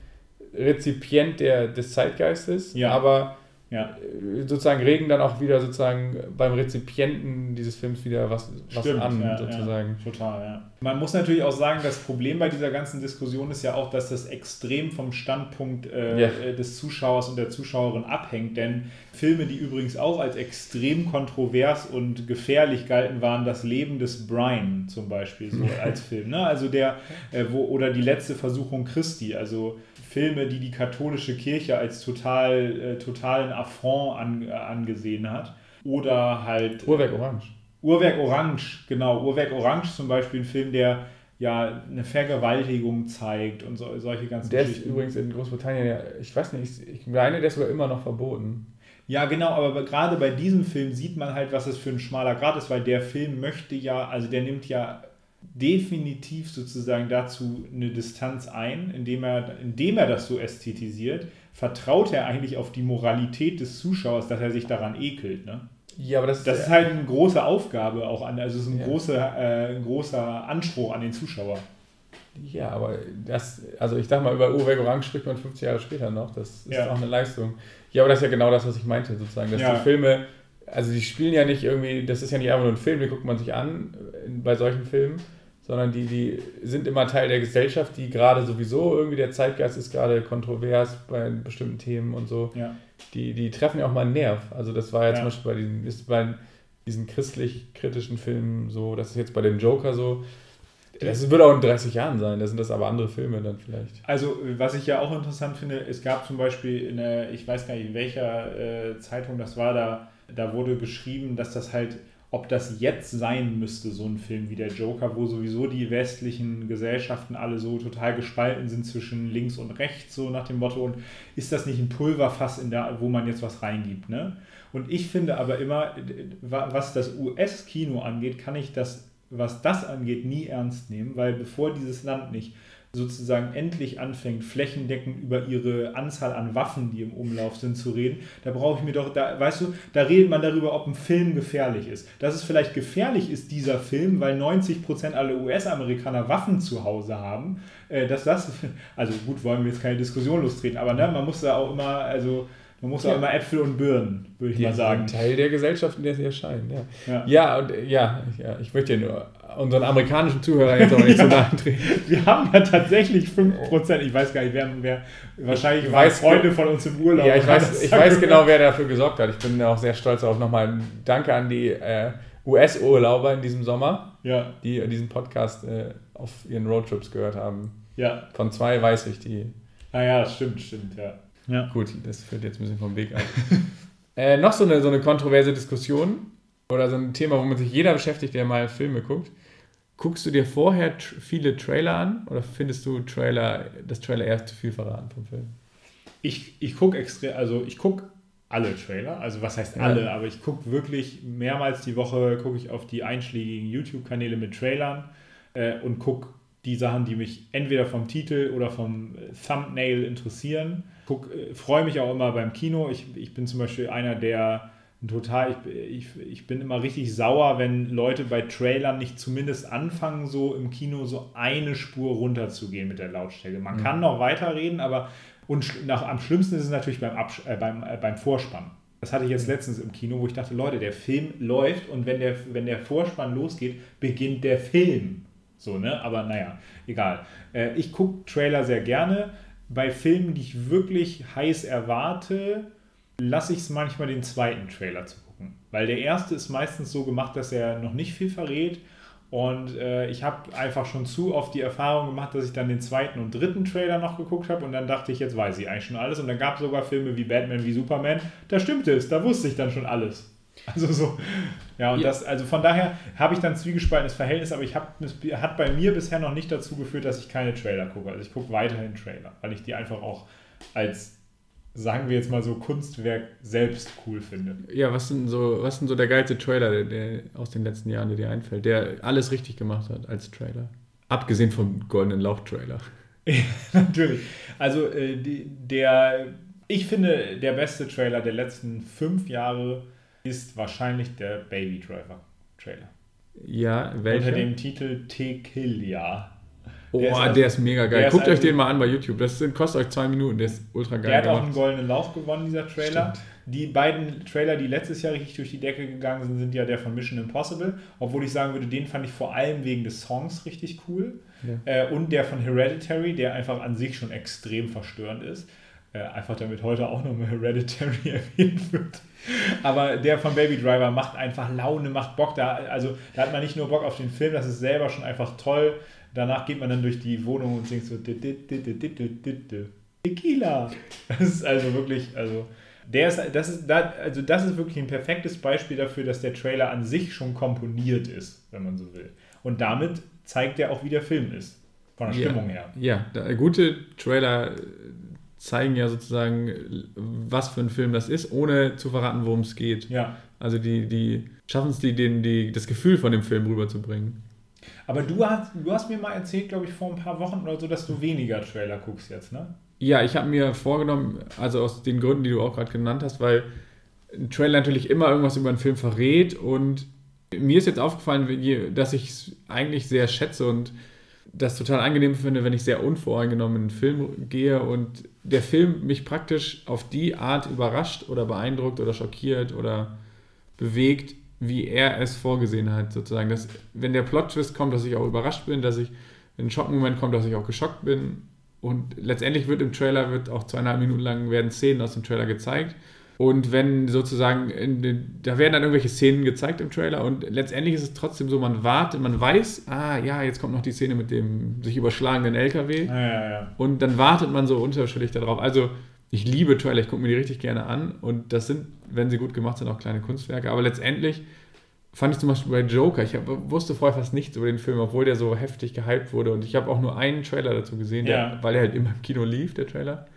Rezipient der, des Zeitgeistes, Ja. aber ja. äh, sozusagen regen dann auch wieder sozusagen beim Rezipienten dieses Films wieder was, was Stimmt, an, ja, sozusagen. Ja, total, ja. Man muss natürlich auch sagen, das Problem bei dieser ganzen Diskussion ist ja auch, dass das extrem vom Standpunkt äh, Ja. äh, des Zuschauers und der Zuschauerin abhängt. Denn Filme, die übrigens auch als extrem kontrovers und gefährlich galten, waren das Leben des Brian zum Beispiel so als Film. Ne? Also der, äh, wo, oder die letzte Versuchung Christi, also Filme, die die katholische Kirche als total, äh, totalen Affront an, äh, angesehen hat. Oder halt Uhrwerk Orange. Uhrwerk Orange, genau. Uhrwerk Orange zum Beispiel ein Film, der ja eine Vergewaltigung zeigt und so, solche ganzen Der ist Geschichten. übrigens in Großbritannien, ja, ich weiß nicht, ich meine, der ist sogar immer noch verboten. Ja, genau, aber gerade bei diesem Film sieht man halt, was es für ein schmaler Grad ist, weil der Film möchte ja, also der nimmt ja definitiv sozusagen dazu eine Distanz ein, indem er, indem er das so ästhetisiert, vertraut er eigentlich auf die Moralität des Zuschauers, dass er sich daran ekelt. Ne? Ja, aber das, Das ist halt eine große Aufgabe auch an, also es ist ein, Ja. großer, äh, ein großer Anspruch an den Zuschauer. Ja, aber das, also ich sag mal, über Uhrwerk Orange spricht man 50 Jahre später noch. Das ist Ja. auch eine Leistung. Ja, aber das ist ja genau das, was ich meinte, sozusagen. Dass Ja. die Filme, also die spielen ja nicht irgendwie, das ist ja nicht einfach nur ein Film, den guckt man sich an bei solchen Filmen, sondern die, die sind immer Teil der Gesellschaft, die gerade sowieso irgendwie, der Zeitgeist ist gerade kontrovers bei bestimmten Themen und so. Ja. Die, die treffen ja auch mal einen Nerv. Also das war ja, Ja. zum Beispiel bei diesen, ist bei diesen christlich-kritischen Filmen so, das ist jetzt bei dem Joker so. Das wird auch in 30 Jahren sein, da sind das aber andere Filme dann vielleicht. Also, was ich ja auch interessant finde, es gab zum Beispiel in der, ich weiß gar nicht, in welcher äh, Zeitung das war, da, da wurde beschrieben, dass das halt ob das jetzt sein müsste, so ein Film wie der Joker, wo sowieso die westlichen Gesellschaften alle so total gespalten sind zwischen links und rechts, so nach dem Motto, und ist das nicht ein Pulverfass, in der, wo man jetzt was reingibt, ne? Und ich finde aber immer, was das US-Kino angeht, kann ich das, was das angeht, nie ernst nehmen, weil bevor dieses Land nicht sozusagen endlich anfängt, flächendeckend über ihre Anzahl an Waffen, die im Umlauf sind, zu reden, da brauche ich mir doch, da, weißt du, da redet man darüber, ob ein Film gefährlich ist. Dass es vielleicht gefährlich ist, dieser Film, weil 90% aller US-Amerikaner Waffen zu Hause haben, äh, dass das, also gut, wollen wir jetzt keine Diskussion lostreten, aber ne, man muss da auch immer, also man muss ja. auch immer Äpfel und Birnen, würde ich die, mal sagen. Ein Teil der Gesellschaft, in der sie erscheinen, ja. Ja, ja und ja, ja, ich möchte ja nur unseren amerikanischen Zuhörern jetzt aber nicht so nahe treten. Wir haben ja tatsächlich 5%, ich weiß gar nicht, wer, wer wahrscheinlich ich weiß, Freunde von uns im Urlaub. Ja, ich weiß, ich weiß genau, wer dafür gesorgt hat. Ich bin auch sehr stolz darauf. Nochmal Danke an die äh, US-Urlauber in diesem Sommer, ja. die diesen Podcast äh, auf ihren Roadtrips gehört haben. Ja. Von zwei weiß ich die. Ah ja, stimmt, stimmt, ja. Ja. Gut, das führt jetzt ein bisschen vom Weg ab. äh, noch so eine, so eine kontroverse Diskussion oder so ein Thema, womit sich jeder beschäftigt, der mal Filme guckt. Guckst du dir vorher viele Trailer an oder findest du Trailer, das Trailer erst zu viel verraten vom Film? Ich, ich gucke extrem, also ich gucke alle Trailer, also was heißt alle, ja. aber ich gucke wirklich mehrmals die Woche, gucke ich auf die einschlägigen YouTube-Kanäle mit Trailern äh, und gucke die Sachen, die mich entweder vom Titel oder vom Thumbnail interessieren freue mich auch immer beim Kino. Ich, ich bin zum Beispiel einer, der total, ich, ich, ich bin immer richtig sauer, wenn Leute bei Trailern nicht zumindest anfangen, so im Kino so eine Spur runterzugehen mit der Lautstärke. Man mhm. kann noch weiterreden, aber und nach, am schlimmsten ist es natürlich beim, Abs äh, beim, äh, beim Vorspann. Das hatte ich jetzt letztens im Kino, wo ich dachte, Leute, der Film läuft und wenn der, wenn der Vorspann losgeht, beginnt der Film. So, ne? Aber naja, egal. Äh, ich gucke Trailer sehr gerne bei Filmen, die ich wirklich heiß erwarte, lasse ich es manchmal den zweiten Trailer zu gucken. Weil der erste ist meistens so gemacht, dass er noch nicht viel verrät. Und äh, ich habe einfach schon zu oft die Erfahrung gemacht, dass ich dann den zweiten und dritten Trailer noch geguckt habe und dann dachte ich, jetzt weiß ich eigentlich schon alles. Und dann gab es sogar Filme wie Batman, wie Superman. Da stimmte es, da wusste ich dann schon alles. Also so, ja, und ja. das, also von daher habe ich dann zwiegespaltenes Verhältnis, aber ich habe, es hat bei mir bisher noch nicht dazu geführt, dass ich keine Trailer gucke. Also ich gucke weiterhin Trailer, weil ich die einfach auch als, sagen wir jetzt mal so, Kunstwerk selbst cool finde. Ja, was sind so, was sind so der geilste Trailer, der, der aus den letzten Jahren, der dir einfällt, der alles richtig gemacht hat als Trailer? Abgesehen vom Goldenen Lauch-Trailer. Ja, natürlich. Also äh, die, der, ich finde, der beste Trailer der letzten fünf Jahre ist wahrscheinlich der Baby Driver Trailer. Ja, welcher? Unter dem Titel Tequila. Oh, der ist, also, der ist mega geil. Guckt also, euch den mal an bei YouTube. Das sind, kostet euch zwei Minuten. Der ist ultra geil. Der hat gemacht. auch einen goldenen Lauf gewonnen, dieser Trailer. Stimmt. Die beiden Trailer, die letztes Jahr richtig durch die Decke gegangen sind, sind ja der von Mission Impossible. Obwohl ich sagen würde, den fand ich vor allem wegen des Songs richtig cool. Ja. Äh, und der von Hereditary, der einfach an sich schon extrem verstörend ist. Äh, einfach damit heute auch nochmal Hereditary erwähnt wird. Aber der von Baby Driver macht einfach Laune, macht Bock. Da, also, da hat man nicht nur Bock auf den Film, das ist selber schon einfach toll. Danach geht man dann durch die Wohnung und singt so Tequila. Das ist also wirklich, also der ist, das ist, also das ist wirklich ein perfektes Beispiel dafür, dass der Trailer an sich schon komponiert ist, wenn man so will. Und damit zeigt er auch, wie der Film ist. Von der Stimmung ja, her. Ja, gute Trailer zeigen ja sozusagen, was für ein Film das ist, ohne zu verraten, worum es geht. Ja. Also die, die schaffen es, die, die, die, das Gefühl von dem Film rüberzubringen. Aber du hast, du hast mir mal erzählt, glaube ich, vor ein paar Wochen oder so, dass du weniger Trailer guckst jetzt, ne? Ja, ich habe mir vorgenommen, also aus den Gründen, die du auch gerade genannt hast, weil ein Trailer natürlich immer irgendwas über einen Film verrät und mir ist jetzt aufgefallen, dass ich es eigentlich sehr schätze und das total angenehm finde, wenn ich sehr unvoreingenommen in einen Film gehe und der Film mich praktisch auf die Art überrascht oder beeindruckt oder schockiert oder bewegt, wie er es vorgesehen hat, sozusagen. Dass, wenn der Plot-Twist kommt, dass ich auch überrascht bin, dass ich, wenn ein Schockmoment kommt, dass ich auch geschockt bin. Und letztendlich wird im Trailer, wird auch zweieinhalb Minuten lang werden Szenen aus dem Trailer gezeigt. Und wenn sozusagen, den, da werden dann irgendwelche Szenen gezeigt im Trailer und letztendlich ist es trotzdem so, man wartet, man weiß, ah ja, jetzt kommt noch die Szene mit dem sich überschlagenden LKW. Ja, ja, ja. Und dann wartet man so unterschwellig darauf. Also ich liebe Trailer, ich gucke mir die richtig gerne an und das sind, wenn sie gut gemacht sind, auch kleine Kunstwerke. Aber letztendlich fand ich zum Beispiel bei Joker, ich hab, wusste vorher fast nichts über den Film, obwohl der so heftig gehypt wurde und ich habe auch nur einen Trailer dazu gesehen, der, weil er halt immer im Kino lief, der Trailer.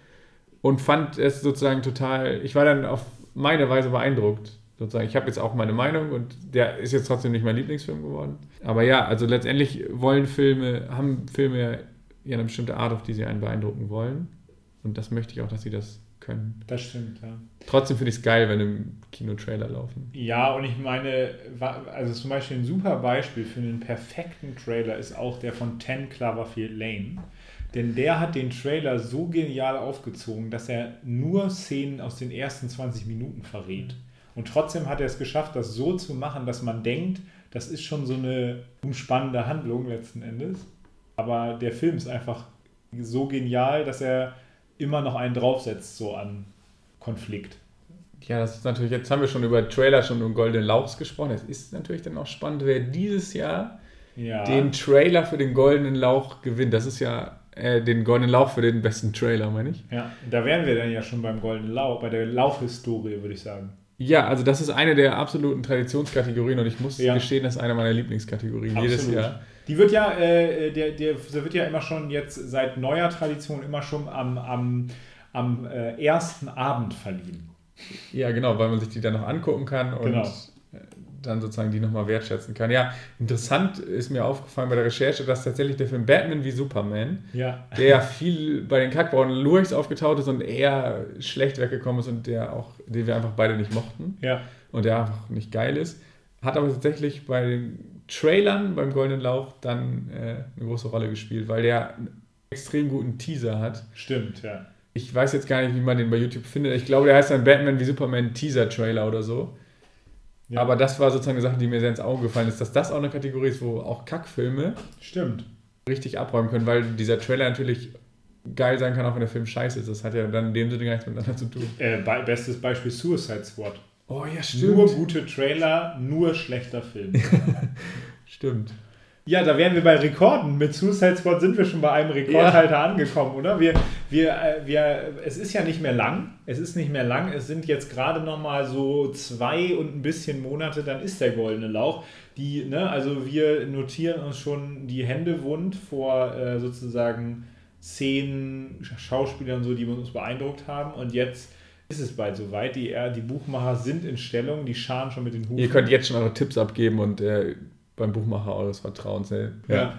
Und fand es sozusagen total, ich war dann auf meine Weise beeindruckt. Sozusagen. Ich habe jetzt auch meine Meinung und der ist jetzt trotzdem nicht mein Lieblingsfilm geworden. Aber ja, also letztendlich wollen Filme, haben Filme ja eine bestimmte Art, auf die sie einen beeindrucken wollen. Und das möchte ich auch, dass sie das können. Das stimmt, ja. Trotzdem finde ich es geil, wenn im Kino Trailer laufen. Ja, und ich meine, also zum Beispiel ein super Beispiel für einen perfekten Trailer ist auch der von 10 Cloverfield Lane. Denn der hat den Trailer so genial aufgezogen, dass er nur Szenen aus den ersten 20 Minuten verrät. Und trotzdem hat er es geschafft, das so zu machen, dass man denkt, das ist schon so eine umspannende Handlung letzten Endes. Aber der Film ist einfach so genial, dass er immer noch einen draufsetzt, so an Konflikt. Ja, das ist natürlich, jetzt haben wir schon über Trailer schon um Goldenen Lauchs gesprochen. Es ist natürlich dann auch spannend, wer dieses Jahr Ja. den Trailer für den Goldenen Lauch gewinnt. Das ist ja äh, den Goldenen Lauch für den besten Trailer, meine ich. Ja, da wären wir dann ja schon beim Goldenen Lauch, bei der Lauchhistorie, würde ich sagen. Ja, also das ist eine der absoluten Traditionskategorien und ich muss Ja. gestehen, das ist eine meiner Lieblingskategorien jedes Absolut. Jahr. Die wird ja, äh, der, der, der wird ja immer schon jetzt seit neuer Tradition immer schon am, am, am äh, ersten Abend verliehen. Ja, genau, weil man sich die dann noch angucken kann und Genau. Dann sozusagen die nochmal wertschätzen kann. Ja, interessant ist mir aufgefallen bei der Recherche, dass tatsächlich der Film Batman wie Superman, Ja. der ja viel bei den Kackbraunen Lurchs aufgetaucht ist und eher schlecht weggekommen ist und der auch, den wir einfach beide nicht mochten Ja. und der einfach nicht geil ist, hat aber tatsächlich bei den Trailern beim Goldenen Lauch dann äh, eine große Rolle gespielt, weil der einen extrem guten Teaser hat. Stimmt, ja. Ich weiß jetzt gar nicht, wie man den bei YouTube findet. Ich glaube, der heißt dann Batman wie Superman Teaser Trailer oder so. Ja. Aber das war sozusagen eine Sache, die mir sehr ins Auge gefallen ist, dass das auch eine Kategorie ist, wo auch Kackfilme Stimmt. richtig abräumen können, weil dieser Trailer natürlich geil sein kann, auch wenn der Film scheiße ist. Das hat ja dann in dem Sinne gar nichts miteinander zu tun. Äh, be bestes Beispiel Suicide Squad. Oh ja, Nur gute Trailer, nur schlechter Film. Stimmt. Ja, da wären wir bei Rekorden. Mit Suicide Squad sind wir schon bei einem Rekordhalter angekommen, oder? Wir, wir, äh, wir, es ist ja nicht mehr lang. Es ist nicht mehr lang. Es sind jetzt gerade noch mal so zwei und ein bisschen Monate, dann ist der goldene Lauch. Die, ne, also wir notieren uns schon die Hände wund vor äh, sozusagen Szenen, Schauspielern so, die uns beeindruckt haben. Und jetzt ist es bald soweit. Die, die Buchmacher sind in Stellung, die scharen schon mit den Hufen. Ihr könnt jetzt schon eure Tipps abgeben und äh, beim Buchmacher eures Vertrauens. Äh, ja.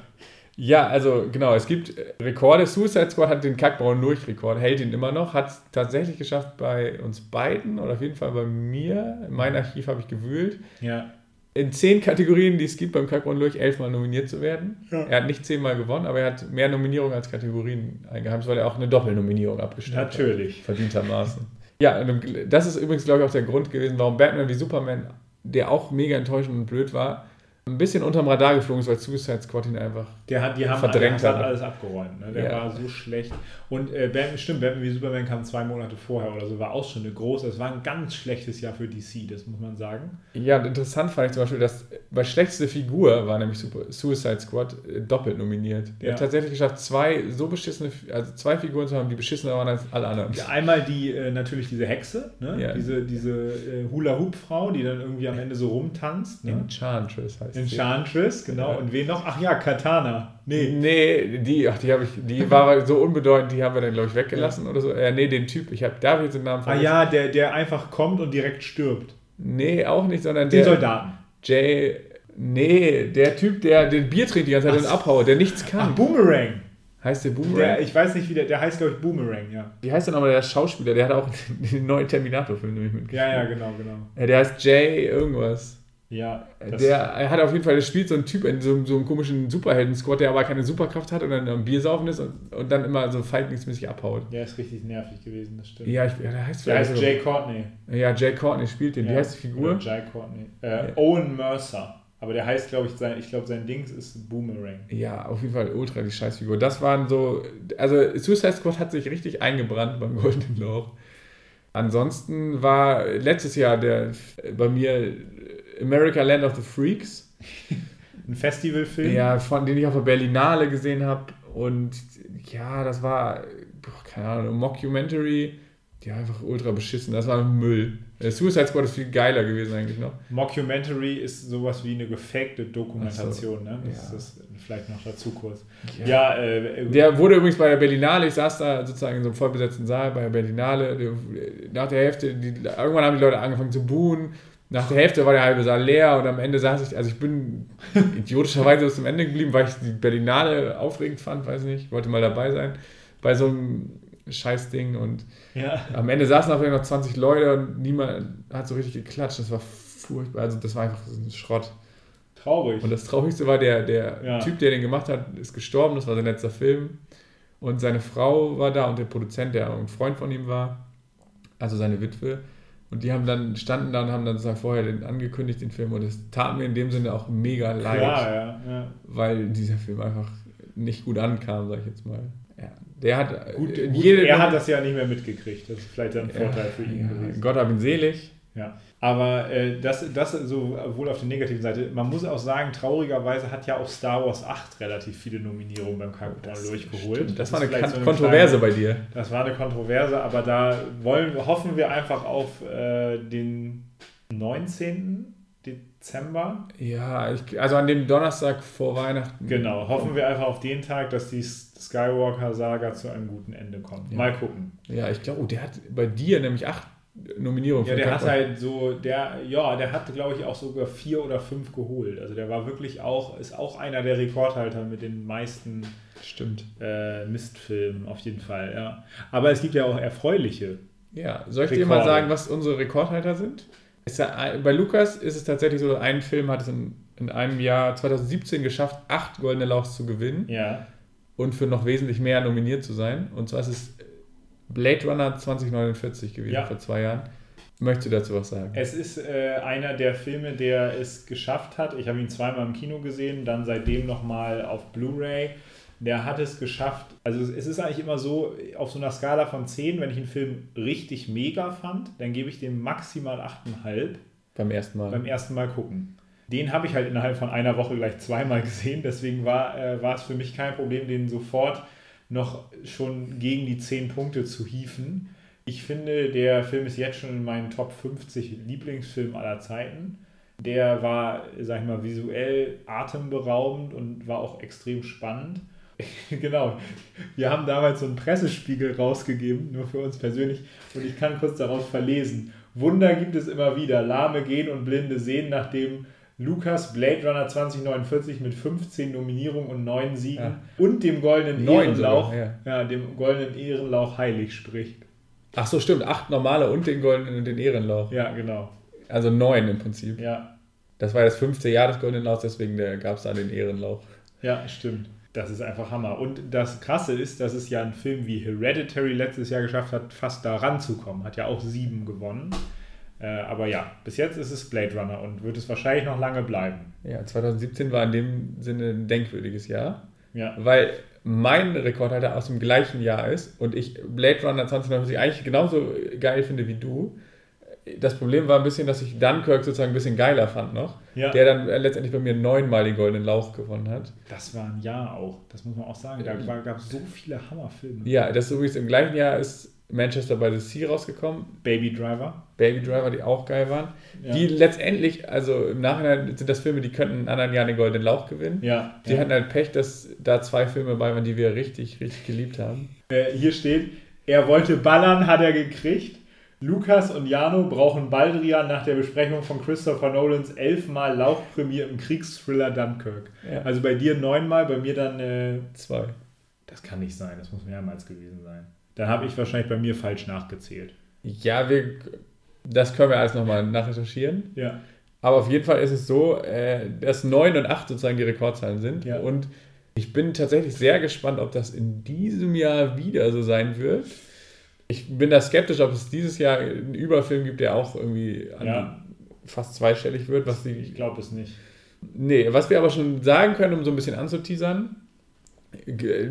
Ja, also genau, es gibt äh, Rekorde. Suicide Squad hat den Kackbraun Lurch-Rekord, hält ihn immer noch, hat es tatsächlich geschafft bei uns beiden oder auf jeden Fall bei mir. In meinem Archiv habe ich gewühlt. ja. In zehn Kategorien, die es gibt beim Kackbraun Lurch, elfmal nominiert zu werden. Ja. Er hat nicht zehnmal gewonnen, aber er hat mehr Nominierungen als Kategorien eingeheimst, weil er auch eine Doppelnominierung abgestellt hat. Natürlich. Verdientermaßen. Ja, das ist übrigens, glaube ich, auch der Grund gewesen, warum Batman wie Superman, der auch mega enttäuschend und blöd war, ein bisschen unterm Radar geflogen ist, weil Suicide Squad ihn einfach Der hat, die haben Verdrängt der hat alles abgeräumt. Ne? Der Ja. war so schlecht. Und äh, Batman, stimmt, Batman wie Superman kam zwei Monate vorher oder so, war auch schon eine große. Es war ein ganz schlechtes Jahr für DC, das muss man sagen. Ja, und interessant fand ich zum Beispiel, dass bei schlechteste Figur war nämlich Super, Suicide Squad äh, doppelt nominiert. Der Ja. hat tatsächlich geschafft, zwei so beschissene, also zwei Figuren zu haben, die beschissener waren als alle anderen. Ja, einmal die, äh, natürlich diese Hexe, ne? Diese, diese äh, Hula-Hoop-Frau, die dann irgendwie am Ende so rumtanzt. Ne? Enchantress heißt sie. Enchantress, genau. Ja. Und wen noch? Ach ja, Katana. Nee. Nee, die, ach, die habe ich, die war so unbedeutend, die haben wir dann, glaube ich, weggelassen oder so. Äh, nee, den Typ, ich habe, darf ich jetzt den Namen Ah vergessen? ja, der, der einfach kommt und direkt stirbt. Nee, auch nicht, sondern Den der. Soldaten. Jay. Nee, der Typ, der den Bier trinkt die ganze Zeit Ach und abhaut, der nichts Ach, kann. Boomerang. heißt der Boomerang? Der, ich weiß nicht, wie der, der heißt, glaube ich, Boomerang, ja. Wie heißt denn nochmal der Schauspieler? Der hat auch den neuen Terminator-Film nämlich mitgespielt. Ja, ja, genau, genau. Ja, Der heißt Jay irgendwas. Ja, das- Der er hat auf jeden Fall, der spielt so einen Typ in so, so einem komischen Superhelden-Squad, der aber keine Superkraft hat und dann am Bier saufen ist und, und dann immer so feigungsmäßig abhaut. Der ist richtig nervig gewesen, das stimmt. Ja, ich, ja der heißt Der heißt vielleicht Jay Courtney. so- Ja, Jay Courtney spielt den. Wie Ja. heißt die Figur? Jay Courtney. Äh, Owen Mercer. Aber der heißt, glaube ich, sein, ich glaube, sein Dings ist Boomerang. Ja, auf jeden Fall ultra die Scheißfigur. Das waren so, also Suicide Squad hat sich richtig eingebrannt beim Goldenen Lauch. Ansonsten war letztes Jahr der bei mir America Land of the Freaks. Ein Festivalfilm? Ja, von den ich auf der Berlinale gesehen habe. Und ja, das war, keine Ahnung, ein Mockumentary. Ja, einfach ultra beschissen. Das war Müll. Der Suicide Squad ist viel geiler gewesen eigentlich noch. Mockumentary ist sowas wie eine gefakte Dokumentation, so, ne? Das ja. ist das vielleicht noch dazu kurz. Ja, ja äh, der wurde übrigens bei der Berlinale, ich saß da sozusagen in so einem vollbesetzten Saal bei der Berlinale. Nach der Hälfte, die, irgendwann haben die Leute angefangen zu buhen. Nach der Hälfte war der halbe Saal leer und am Ende saß ich, also ich bin idiotischerweise bis zum Ende geblieben, weil ich die Berlinale aufregend fand, weiß nicht, wollte mal dabei sein bei so einem Scheißding und ja. am Ende saßen auch noch 20 Leute und niemand hat so richtig geklatscht. Das war furchtbar. Also das war einfach ein Schrott. Traurig. Und das Traurigste war, der, der ja. Typ, der den gemacht hat, ist gestorben. Das war sein letzter Film. Und seine Frau war da und der Produzent, der ein Freund von ihm war, also seine Witwe. Und die haben dann, standen da und haben dann sozusagen vorher den, angekündigt, den Film. Und es tat mir in dem Sinne auch mega leid. Klar, ja, ja. Weil dieser Film einfach nicht gut ankam, sag ich jetzt mal. Ja, der hat gut, äh, gut er hat das ja nicht mehr mitgekriegt. Das ist vielleicht ein Vorteil ja, für ihn gewesen. Gott hab ihn selig. Ja, aber äh, das, das sowohl auf der negativen Seite. Man muss auch sagen, traurigerweise hat ja auch Star Wars 8 relativ viele Nominierungen beim Kakao durchgeholt. Das, das war eine so eine Kontroverse kleine, bei dir. Das war eine Kontroverse, aber da wollen, hoffen wir einfach auf äh, den 19. Dezember. Ja, ich, also an dem Donnerstag vor Weihnachten. Genau, hoffen wir einfach auf den Tag, dass die Skywalker-Saga zu einem guten Ende kommt. Ja. Mal gucken. Ja, ich glaube, oh, der hat bei dir nämlich 8 Nominierung. Ja, der hat halt so, der, ja, der hat, glaube ich, auch sogar vier oder fünf geholt. Also der war wirklich auch, ist auch einer der Rekordhalter mit den meisten Stimmt. Äh, Mistfilmen, auf jeden Fall, ja. Aber es gibt ja auch erfreuliche. Ja, soll ich Rekorde. dir mal sagen, was unsere Rekordhalter sind? Ja, bei Lukas ist es tatsächlich so, ein Film hat es in, in einem Jahr 2017 geschafft, acht goldene Lauchs zu gewinnen. Ja. Und für noch wesentlich mehr nominiert zu sein. Und zwar ist es Blade Runner 2049 gewesen, ja. vor zwei Jahren. Möchtest du dazu was sagen? Es ist äh, einer der Filme, der es geschafft hat. Ich habe ihn zweimal im Kino gesehen, dann seitdem nochmal auf Blu-ray. Der hat es geschafft. Also es ist eigentlich immer so, auf so einer Skala von 10, wenn ich einen Film richtig mega fand, dann gebe ich dem maximal 8,5. Beim ersten Mal. Beim ersten Mal gucken. Den habe ich halt innerhalb von einer Woche gleich zweimal gesehen. Deswegen war, äh, war es für mich kein Problem, den sofort noch schon gegen die 10 Punkte zu hieven. Ich finde, der Film ist jetzt schon in meinen Top 50 Lieblingsfilmen aller Zeiten. Der war, sag ich mal, visuell atemberaubend und war auch extrem spannend. genau. Wir haben damals so einen Pressespiegel rausgegeben, nur für uns persönlich, und ich kann kurz daraus verlesen. Wunder gibt es immer wieder. Lahme gehen und Blinde sehen, nachdem Lukas Blade Runner 2049 mit 15 Nominierungen und 9 Siegen ja. und dem goldenen Ehrenlauch, sogar, ja. ja. dem goldenen Ehrenlauch heilig spricht. Ach so, stimmt. Acht normale und den goldenen und den Ehrenlauch. Ja, genau. Also neun im Prinzip. Ja. Das war das fünfte Jahr des goldenen Lauchs, deswegen gab es da den Ehrenlauch. Ja, stimmt. Das ist einfach Hammer. Und das Krasse ist, dass es ja ein Film wie Hereditary letztes Jahr geschafft hat, fast da ranzukommen. Hat ja auch sieben gewonnen. Äh, aber ja, bis jetzt ist es Blade Runner und wird es wahrscheinlich noch lange bleiben. Ja, 2017 war in dem Sinne ein denkwürdiges Jahr. Ja. Weil mein Rekordhalter aus dem gleichen Jahr ist und ich Blade Runner 2049 eigentlich genauso geil finde wie du. Das Problem war ein bisschen, dass ich Dunkirk sozusagen ein bisschen geiler fand noch, ja. der dann letztendlich bei mir neunmal den Goldenen Lauch gewonnen hat. Das war ein Jahr auch, das muss man auch sagen. Da gab es so viele Hammerfilme. Ja, das ist übrigens im gleichen Jahr ist Manchester by the Sea rausgekommen. Baby Driver. Baby Driver, die auch geil waren. Ja. Die letztendlich, also im Nachhinein sind das Filme, die könnten in anderen Jahren den Goldenen Lauch gewinnen. Ja. Die ja. hatten halt Pech, dass da zwei Filme bei waren, die wir richtig, richtig geliebt haben. Äh, hier steht, er wollte ballern, hat er gekriegt. Lukas und Jano brauchen Baldrian nach der Besprechung von Christopher Nolans elfmal Lauchpremiere im Kriegsthriller Dunkirk. Ja. Also bei dir neunmal, bei mir dann äh, zwei. Das kann nicht sein, das muss mehrmals gewesen sein. Dann habe ich wahrscheinlich bei mir falsch nachgezählt. Ja, wir, das können wir alles nochmal nachrecherchieren. Ja. Aber auf jeden Fall ist es so, äh, dass 9 und 8 sozusagen die Rekordzahlen sind. Ja. Und ich bin tatsächlich sehr gespannt, ob das in diesem Jahr wieder so sein wird. Ich bin da skeptisch, ob es dieses Jahr einen Überfilm gibt, der auch irgendwie ja. fast zweistellig wird. Was die, ich glaube es nicht. Nee, was wir aber schon sagen können, um so ein bisschen anzuteasern,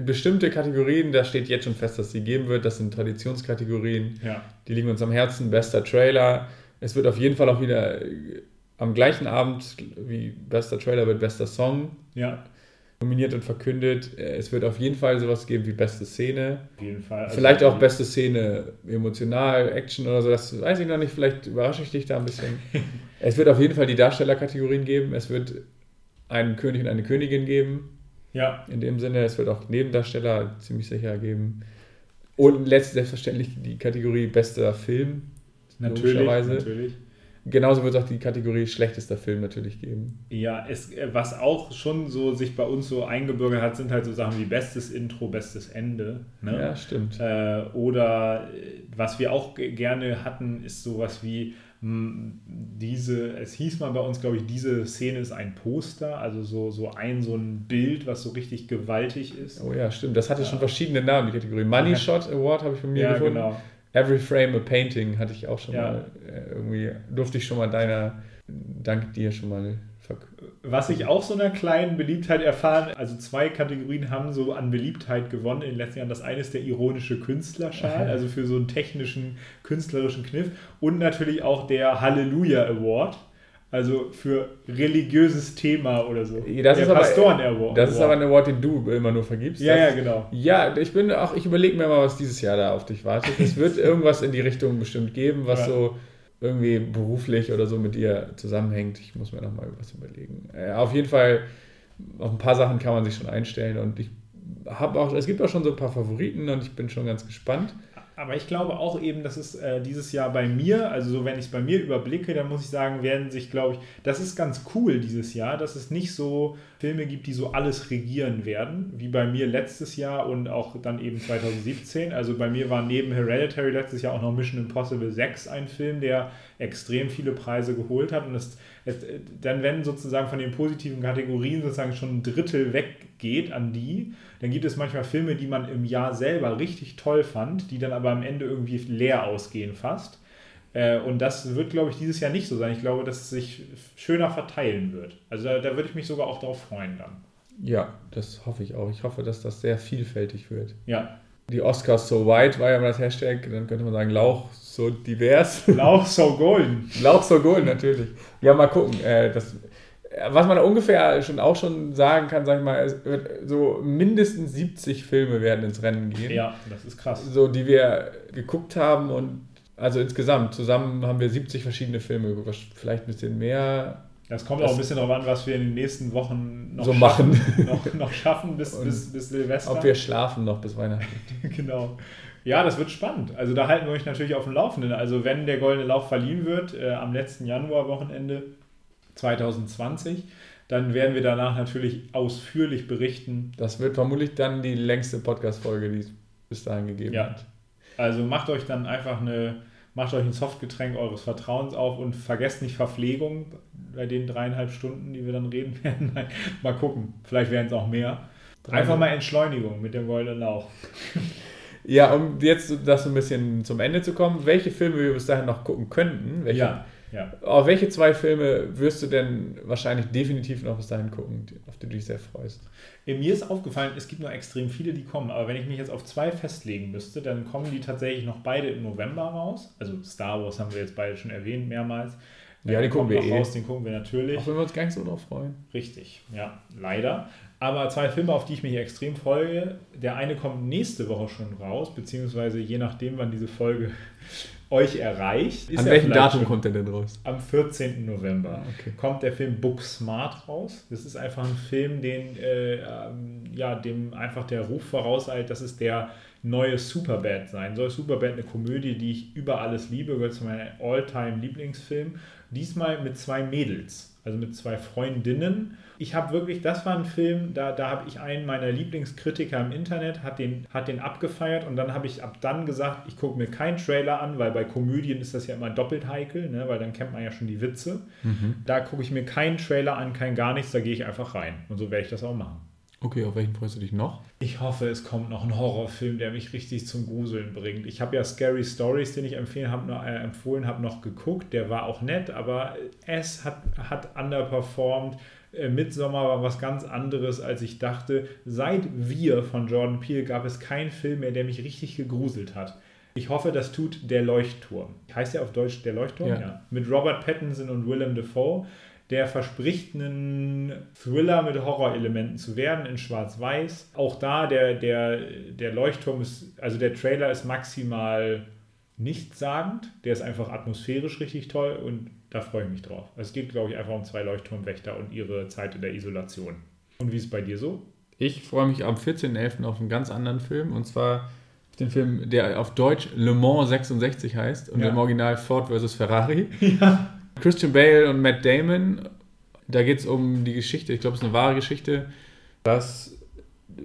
bestimmte Kategorien, da steht jetzt schon fest, dass sie geben wird. Das sind Traditionskategorien. Ja. Die liegen uns am Herzen. Bester Trailer. Es wird auf jeden Fall auch wieder äh, am gleichen Abend wie bester Trailer wird bester Song Ja, nominiert und verkündet. Äh, Es wird auf jeden Fall sowas geben wie beste Szene. auf jeden Fall. Also Vielleicht auch beste Szene emotional, Action oder so. Das weiß ich noch nicht. Vielleicht überrasche ich dich da ein bisschen. es wird auf jeden Fall die Darstellerkategorien geben. Es wird einen König und eine Königin geben. Ja, In dem Sinne, es wird auch Nebendarsteller ziemlich sicher geben. Und letztlich selbstverständlich die Kategorie bester Film. natürlich. Logischerweise. natürlich. Genauso wird es auch die Kategorie schlechtester Film natürlich geben. Ja, es, was auch schon so sich bei uns so eingebürgert hat, sind halt so Sachen wie bestes Intro, bestes Ende. Ne? Ja, stimmt. Äh, oder äh, was wir auch ge- gerne hatten, ist sowas wie diese, es hieß mal bei uns, glaube ich, diese Szene ist ein Poster, also so, so ein so ein Bild, was so richtig gewaltig ist. Oh ja, stimmt. Das hatte schon verschiedene Namen, die Kategorie. Money. Shot Award habe ich von mir ja, gefunden. genau. Every Frame a Painting hatte ich auch schon Ja. mal. äh, Irgendwie durfte ich schon mal deiner, dank dir schon mal Was ich auch so einer kleinen Beliebtheit erfahren, also zwei Kategorien haben so an Beliebtheit gewonnen in den letzten Jahren. Das eine ist der ironische Künstlerschal, also für so einen technischen, künstlerischen Kniff. Und natürlich auch der Halleluja Award, also für religiöses Thema oder so. Das der ist aber- Pastoren Award. Das ist aber ein Award, den du immer nur vergibst. Ja, ja, genau. Ja, ich bin auch, ich überlege mir mal, was dieses Jahr da auf dich wartet. Es wird irgendwas in die Richtung bestimmt geben, was Ja. so irgendwie beruflich oder so mit dir zusammenhängt. Ich muss mir noch mal was überlegen. Äh, auf jeden Fall, auf ein paar Sachen kann man sich schon einstellen und ich habe auch, es gibt auch schon so ein paar Favoriten und ich bin schon ganz gespannt. Aber ich glaube auch eben, dass es äh, dieses Jahr bei mir, also so wenn ich es bei mir überblicke, dann muss ich sagen, werden sich, glaube ich, das ist ganz cool dieses Jahr, dass es nicht so Filme gibt, die so alles regieren werden, wie bei mir letztes Jahr und auch dann eben 2017. Also bei mir war neben Hereditary letztes Jahr auch noch Mission Impossible 6 ein Film, der extrem viele Preise geholt hat. Und es, es, dann, wenn sozusagen von den positiven Kategorien sozusagen schon ein Drittel weggeht an die, dann gibt es manchmal Filme, die man im Jahr selber richtig toll fand, die dann aber am Ende irgendwie leer ausgehen fast. Äh, Und das wird, glaube ich, dieses Jahr nicht so sein. Ich glaube, dass es sich schöner verteilen wird. Also da, da würde ich mich sogar auch darauf freuen dann. Ja, das hoffe ich auch. Ich hoffe, dass das sehr vielfältig wird. Ja, Die Oscars so white war ja mal das Hashtag, dann könnte man sagen Lauch so divers. Lauch so golden. Lauch so golden, natürlich. Ja, mal gucken. Äh, das, äh, was man ungefähr schon auch schon sagen kann, sag ich mal, es wird so mindestens 70 Filme werden ins Rennen gehen. Ja, das ist krass. So, die wir geguckt haben und also insgesamt, zusammen haben wir 70 verschiedene Filme geguckt, vielleicht ein bisschen mehr. Das kommt Das- auch ein bisschen darauf an, was wir in den nächsten Wochen noch So schaffen, machen. noch, noch schaffen bis, bis, bis Silvester. Ob wir schlafen noch bis Weihnachten. genau. Ja, das wird spannend. Also da halten wir euch natürlich auf dem Laufenden. Also wenn der Goldene Lauch verliehen wird äh, am letzten Januarwochenende 2020, dann werden wir danach natürlich ausführlich berichten. Das wird vermutlich dann die längste Podcast-Folge, die es bis dahin gegeben Ja. hat. Also macht euch dann einfach eine, macht euch ein Softgetränk eures Vertrauens auf und vergesst nicht Verpflegung bei den dreieinhalb Stunden, die wir dann reden werden. Nein, mal gucken. Vielleicht werden es auch mehr. Einfach mal Entschleunigung mit dem Goldenen Lauch. Ja, um jetzt das so ein bisschen zum Ende zu kommen, welche Filme wir bis dahin noch gucken könnten, welche, Ja, ja. auf welche zwei Filme wirst du denn wahrscheinlich definitiv noch bis dahin gucken, auf die du dich sehr freust? Äh, Mir ist aufgefallen, es gibt noch extrem viele, die kommen, aber wenn ich mich jetzt auf zwei festlegen müsste, dann kommen die tatsächlich noch beide im November raus. Also Star Wars haben wir jetzt beide schon erwähnt, mehrmals. Ja, den gucken wir eh. raus, den gucken wir natürlich. Auch wenn wir uns gar nicht so drauf freuen. Richtig, ja, leider. Aber zwei Filme, auf die ich mich extrem freue. Der eine kommt nächste Woche schon raus, beziehungsweise je nachdem, wann diese Folge euch erreicht. An welchem Datum kommt der denn raus? Am 14. November Ah, okay. kommt der Film Book Smart raus. Das ist einfach ein Film, den äh, ähm, ja, dem einfach der Ruf vorauseilt, dass es der neue Superbad sein soll. Superbad eine Komödie, die ich über alles liebe, gehört zu meinem All-Time-Lieblingsfilm. Diesmal mit zwei Mädels, also mit zwei Freundinnen. Ich habe wirklich, das war ein Film, da, da habe ich einen meiner Lieblingskritiker im Internet, hat den, hat den abgefeiert und dann habe ich ab dann gesagt, ich gucke mir keinen Trailer an, weil bei Komödien ist das ja immer doppelt heikel, ne, weil dann kennt man ja schon die Witze. Da gucke ich mir keinen Trailer an, kein gar nichts, da gehe ich einfach rein. Und so werde ich das auch machen. Okay, auf welchen freust du dich noch? Ich hoffe, es kommt noch ein Horrorfilm, der mich richtig zum Gruseln bringt. Ich habe ja Scary Stories, den ich empfehlen hab, noch, äh, empfohlen habe, noch geguckt. Der war auch nett, aber es hat, hat underperformed. Äh, Midsommar war was ganz anderes, als ich dachte. Seit Wir von Jordan Peele gab es keinen Film mehr, der mich richtig gegruselt hat. Ich hoffe, das tut Der Leuchtturm. Heißt ja auf Deutsch Der Leuchtturm? Ja. ja. Mit Robert Pattinson und Willem Dafoe. Der verspricht einen Thriller mit Horrorelementen zu werden in Schwarz-Weiß. Auch da, der, der, der Leuchtturm ist, also der Trailer ist maximal nichtssagend. Der ist einfach atmosphärisch richtig toll und da freue ich mich drauf. Es geht, glaube ich, einfach um zwei Leuchtturmwächter und ihre Zeit in der Isolation. Und wie ist es bei dir so? Ich freue mich am 14.11. auf einen ganz anderen Film und zwar den Film, der auf Deutsch Le Mans 66 heißt und ja. im Original Ford vs. Ferrari. Ja. Christian Bale und Matt Damon. Da geht es um die Geschichte, ich glaube, es ist eine wahre Geschichte, dass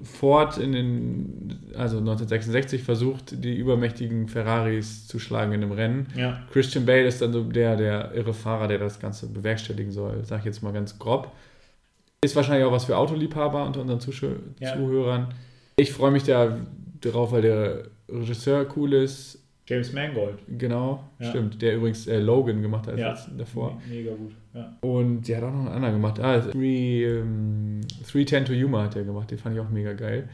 Ford in den, also 1966 versucht, die übermächtigen Ferraris zu schlagen in einem Rennen. Ja. Christian Bale ist dann so der, der irre Fahrer, der das Ganze bewerkstelligen soll, sag ich jetzt mal ganz grob. Ist wahrscheinlich auch was für Autoliebhaber unter unseren Zuh ja. Zuhörern. Ich freue mich da drauf, weil der Regisseur cool ist. James Mangold. Genau, ja. stimmt. Der übrigens äh, Logan gemacht hat ja. davor. Mega gut. Ja. Und der hat auch noch einen anderen gemacht. Ah, 310 ähm, to Humor hat er gemacht. Den fand ich auch mega geil.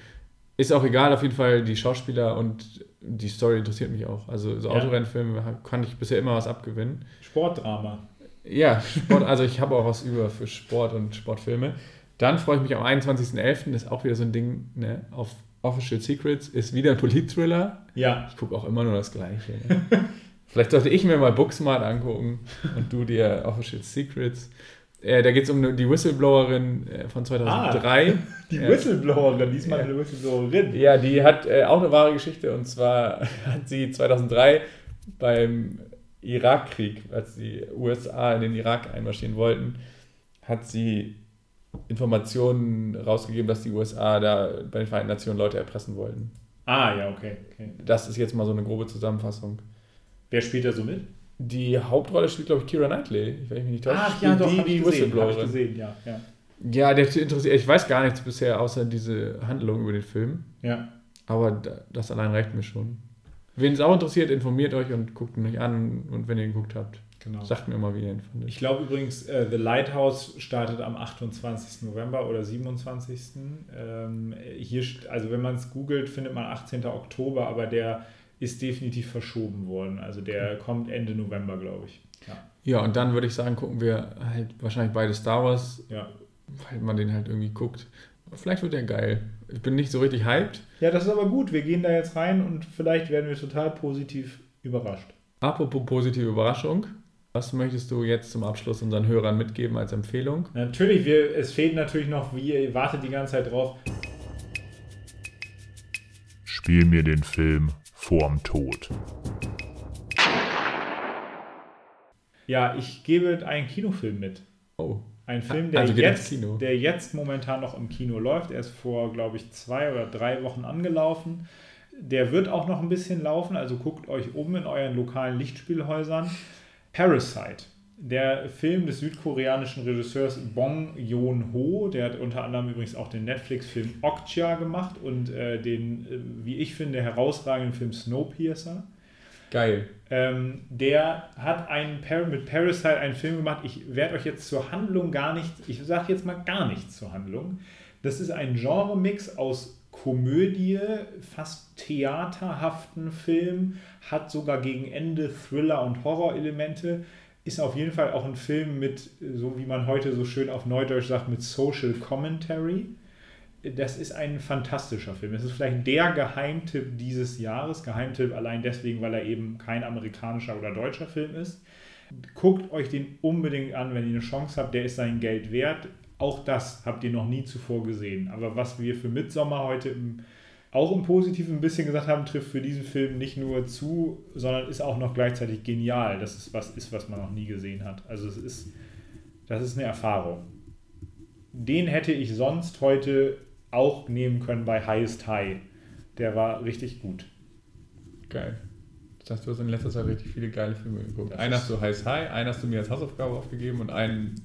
Ist auch egal, auf jeden Fall die Schauspieler und die Story interessiert mich auch. Also so Autorennfilme kann ich bisher immer was abgewinnen. Sportdrama. Ja, Sport, also ich habe auch was über für Sport und Sportfilme. Dann freue ich mich am 21.11. Das ist auch wieder so ein Ding ne, auf Official Secrets ist wieder ein Polit-Thriller. Ja. Ich gucke auch immer nur das Gleiche. Ne? Vielleicht sollte ich mir mal Booksmart angucken und du dir Official Secrets. Äh, da geht es um die Whistleblowerin äh, von 2003. Ah, die Whistleblowerin, diesmal eine Whistleblowerin. Ja, die hat äh, auch eine wahre Geschichte und zwar hat sie 2003 beim Irakkrieg, als die USA in den Irak einmarschieren wollten, hat sie Informationen rausgegeben, dass die USA da bei den Vereinten Nationen Leute erpressen wollten. Ah, ja, okay. okay. Das ist jetzt mal so eine grobe Zusammenfassung. Wer spielt da so mit? Die Hauptrolle spielt, glaube ich, Kira Knightley, ich mich nicht täusche. Ach ja, doch, die, die ich Whistleblowerin. Hab ich gesehen, ja, ja. Ja, der interessiert. Ich weiß gar nichts bisher, außer diese Handlung über den Film. Ja. Aber das allein reicht mir schon. Wen es auch interessiert, informiert euch und guckt ihn euch an. Und wenn ihr geguckt habt, Genau. Sagt mir mal, wie ihr ihn fandet. Ich glaube übrigens, äh, The Lighthouse startet am 28. November oder 27. Ähm, hier, also wenn man es googelt, findet man 18. Oktober, aber der ist definitiv verschoben worden. Also der kommt Ende November, glaube ich. Ja. ja, und dann würde ich sagen, gucken wir halt wahrscheinlich beide Star Wars, ja. weil man den halt irgendwie guckt. Vielleicht wird der geil. Ich bin nicht so richtig hyped. Ja, das ist aber gut. Wir gehen da jetzt rein und vielleicht werden wir total positiv überrascht. Apropos positive Überraschung. Was möchtest du jetzt zum Abschluss unseren Hörern mitgeben als Empfehlung? Natürlich, wir, es fehlt natürlich noch, wie ihr wartet die ganze Zeit drauf. Spiel mir den Film vorm Tod. Ja, ich gebe einen Kinofilm mit. Oh. Ein Film, der, also jetzt, der jetzt momentan noch im Kino läuft. Er ist vor, glaube ich, zwei oder drei Wochen angelaufen. Der wird auch noch ein bisschen laufen, also guckt euch um in euren lokalen Lichtspielhäusern. Parasite, der Film des südkoreanischen Regisseurs Bong Joon-ho, der hat unter anderem übrigens auch den Netflix-Film Okja gemacht und äh, den, äh, wie ich finde, herausragenden Film Snowpiercer. Geil. Ähm, der hat einen, mit Parasite einen Film gemacht. Ich werde euch jetzt zur Handlung gar nichts, ich sage jetzt mal gar nichts zur Handlung. Das ist ein Genre-Mix aus Komödie, fast theaterhaften Film, hat sogar gegen Ende Thriller- und Horrorelemente, ist auf jeden Fall auch ein Film mit, so wie man heute so schön auf Neudeutsch sagt, mit Social Commentary. Das ist ein fantastischer Film. Es ist vielleicht der Geheimtipp dieses Jahres. Geheimtipp allein deswegen, weil er eben kein amerikanischer oder deutscher Film ist. Guckt euch den unbedingt an, wenn ihr eine Chance habt. Der ist sein Geld wert. Auch das habt ihr noch nie zuvor gesehen. Aber was wir für Midsommer heute im, auch im Positiven ein bisschen gesagt haben, trifft für diesen Film nicht nur zu, sondern ist auch noch gleichzeitig genial. Das ist was, ist, was man noch nie gesehen hat. Also es ist, das ist eine Erfahrung. Den hätte ich sonst heute auch nehmen können bei Highest High. Der war richtig gut. Geil. Das heißt, du hast in letzter Zeit richtig viele geile Filme geguckt. Einen hast du Highest High, einen hast du mir als Hausaufgabe aufgegeben und einen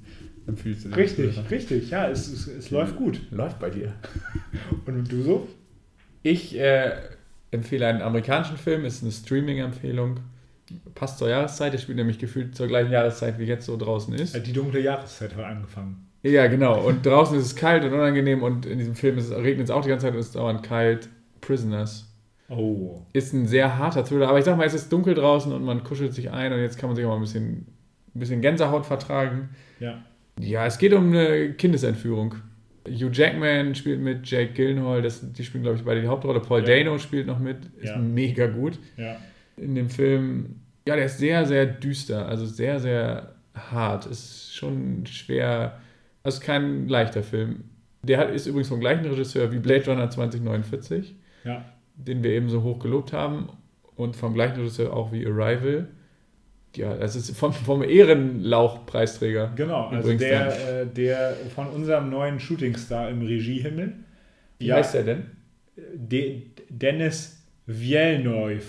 empfiehlst du dir. Richtig, das richtig, ja, es, es, es läuft gut. Läuft bei dir. Und du so? Ich äh, empfehle einen amerikanischen Film, ist eine Streaming-Empfehlung. Passt zur Jahreszeit, der spielt nämlich gefühlt zur gleichen Jahreszeit, wie jetzt so draußen ist. Die dunkle Jahreszeit hat angefangen. Ja, genau. Und draußen ist es kalt und unangenehm und in diesem Film es, regnet es auch die ganze Zeit und es ist dauernd kalt. Prisoners. Oh. Ist ein sehr harter Thriller, aber ich sag mal, es ist dunkel draußen und man kuschelt sich ein und jetzt kann man sich auch mal ein bisschen, ein bisschen Gänsehaut vertragen. Ja. Ja, es geht um eine Kindesentführung. Hugh Jackman spielt mit, Jake Gyllenhaal, das, die spielen, glaube ich, beide die Hauptrolle. Paul Ja. Dano spielt noch mit, ist Ja. mega gut. Ja. In dem Film, ja, der ist sehr, sehr düster, also sehr, sehr hart. Ist schon schwer, also ist kein leichter Film. Der hat, ist übrigens vom gleichen Regisseur wie Blade Runner 2049, Ja. den wir eben so hoch gelobt haben. Und vom gleichen Regisseur auch wie Arrival. Ja, das ist vom, vom Ehrenlauch-Preisträger. Genau, also der, äh, der von unserem neuen Shootingstar im Regiehimmel. Wie heißt der denn? De Dennis Villeneuve.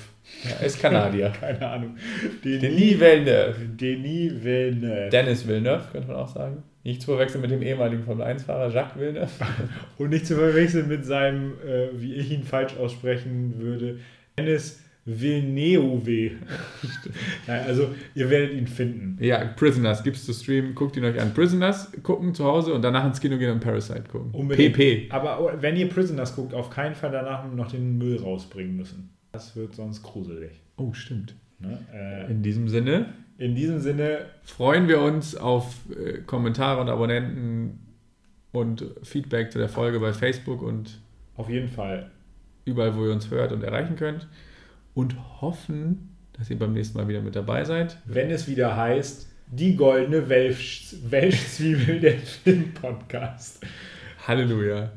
Ja, er ist Kanadier. Keine Ahnung. Denis Villeneuve. Denis Villeneuve. Dennis Villeneuve, könnte man auch sagen. Nicht zu verwechseln mit dem ehemaligen Formel-1-Fahrer Jacques Villeneuve. Und nicht zu verwechseln mit seinem, äh, wie ich ihn falsch aussprechen würde, Dennis Villeneuve. Also ihr werdet ihn finden. Ja, Prisoners gibt's zu streamen. Guckt ihn euch an. Prisoners gucken zu Hause und danach ins Kino gehen und Parasite gucken. Unbedingt. PP. Aber wenn ihr Prisoners guckt, auf keinen Fall danach noch den Müll rausbringen müssen. Das wird sonst gruselig. Oh, stimmt. Ne? Äh, In diesem Sinne in diesem Sinne, freuen wir uns auf äh, Kommentare und Abonnenten und Feedback zu der Folge bei Facebook und auf jeden Fall. überall, wo ihr uns hört und erreichen könnt. Und hoffen, dass ihr beim nächsten Mal wieder mit dabei seid. Wenn es wieder heißt, die goldene Welsch Welschzwiebel der Filmpodcast. Halleluja.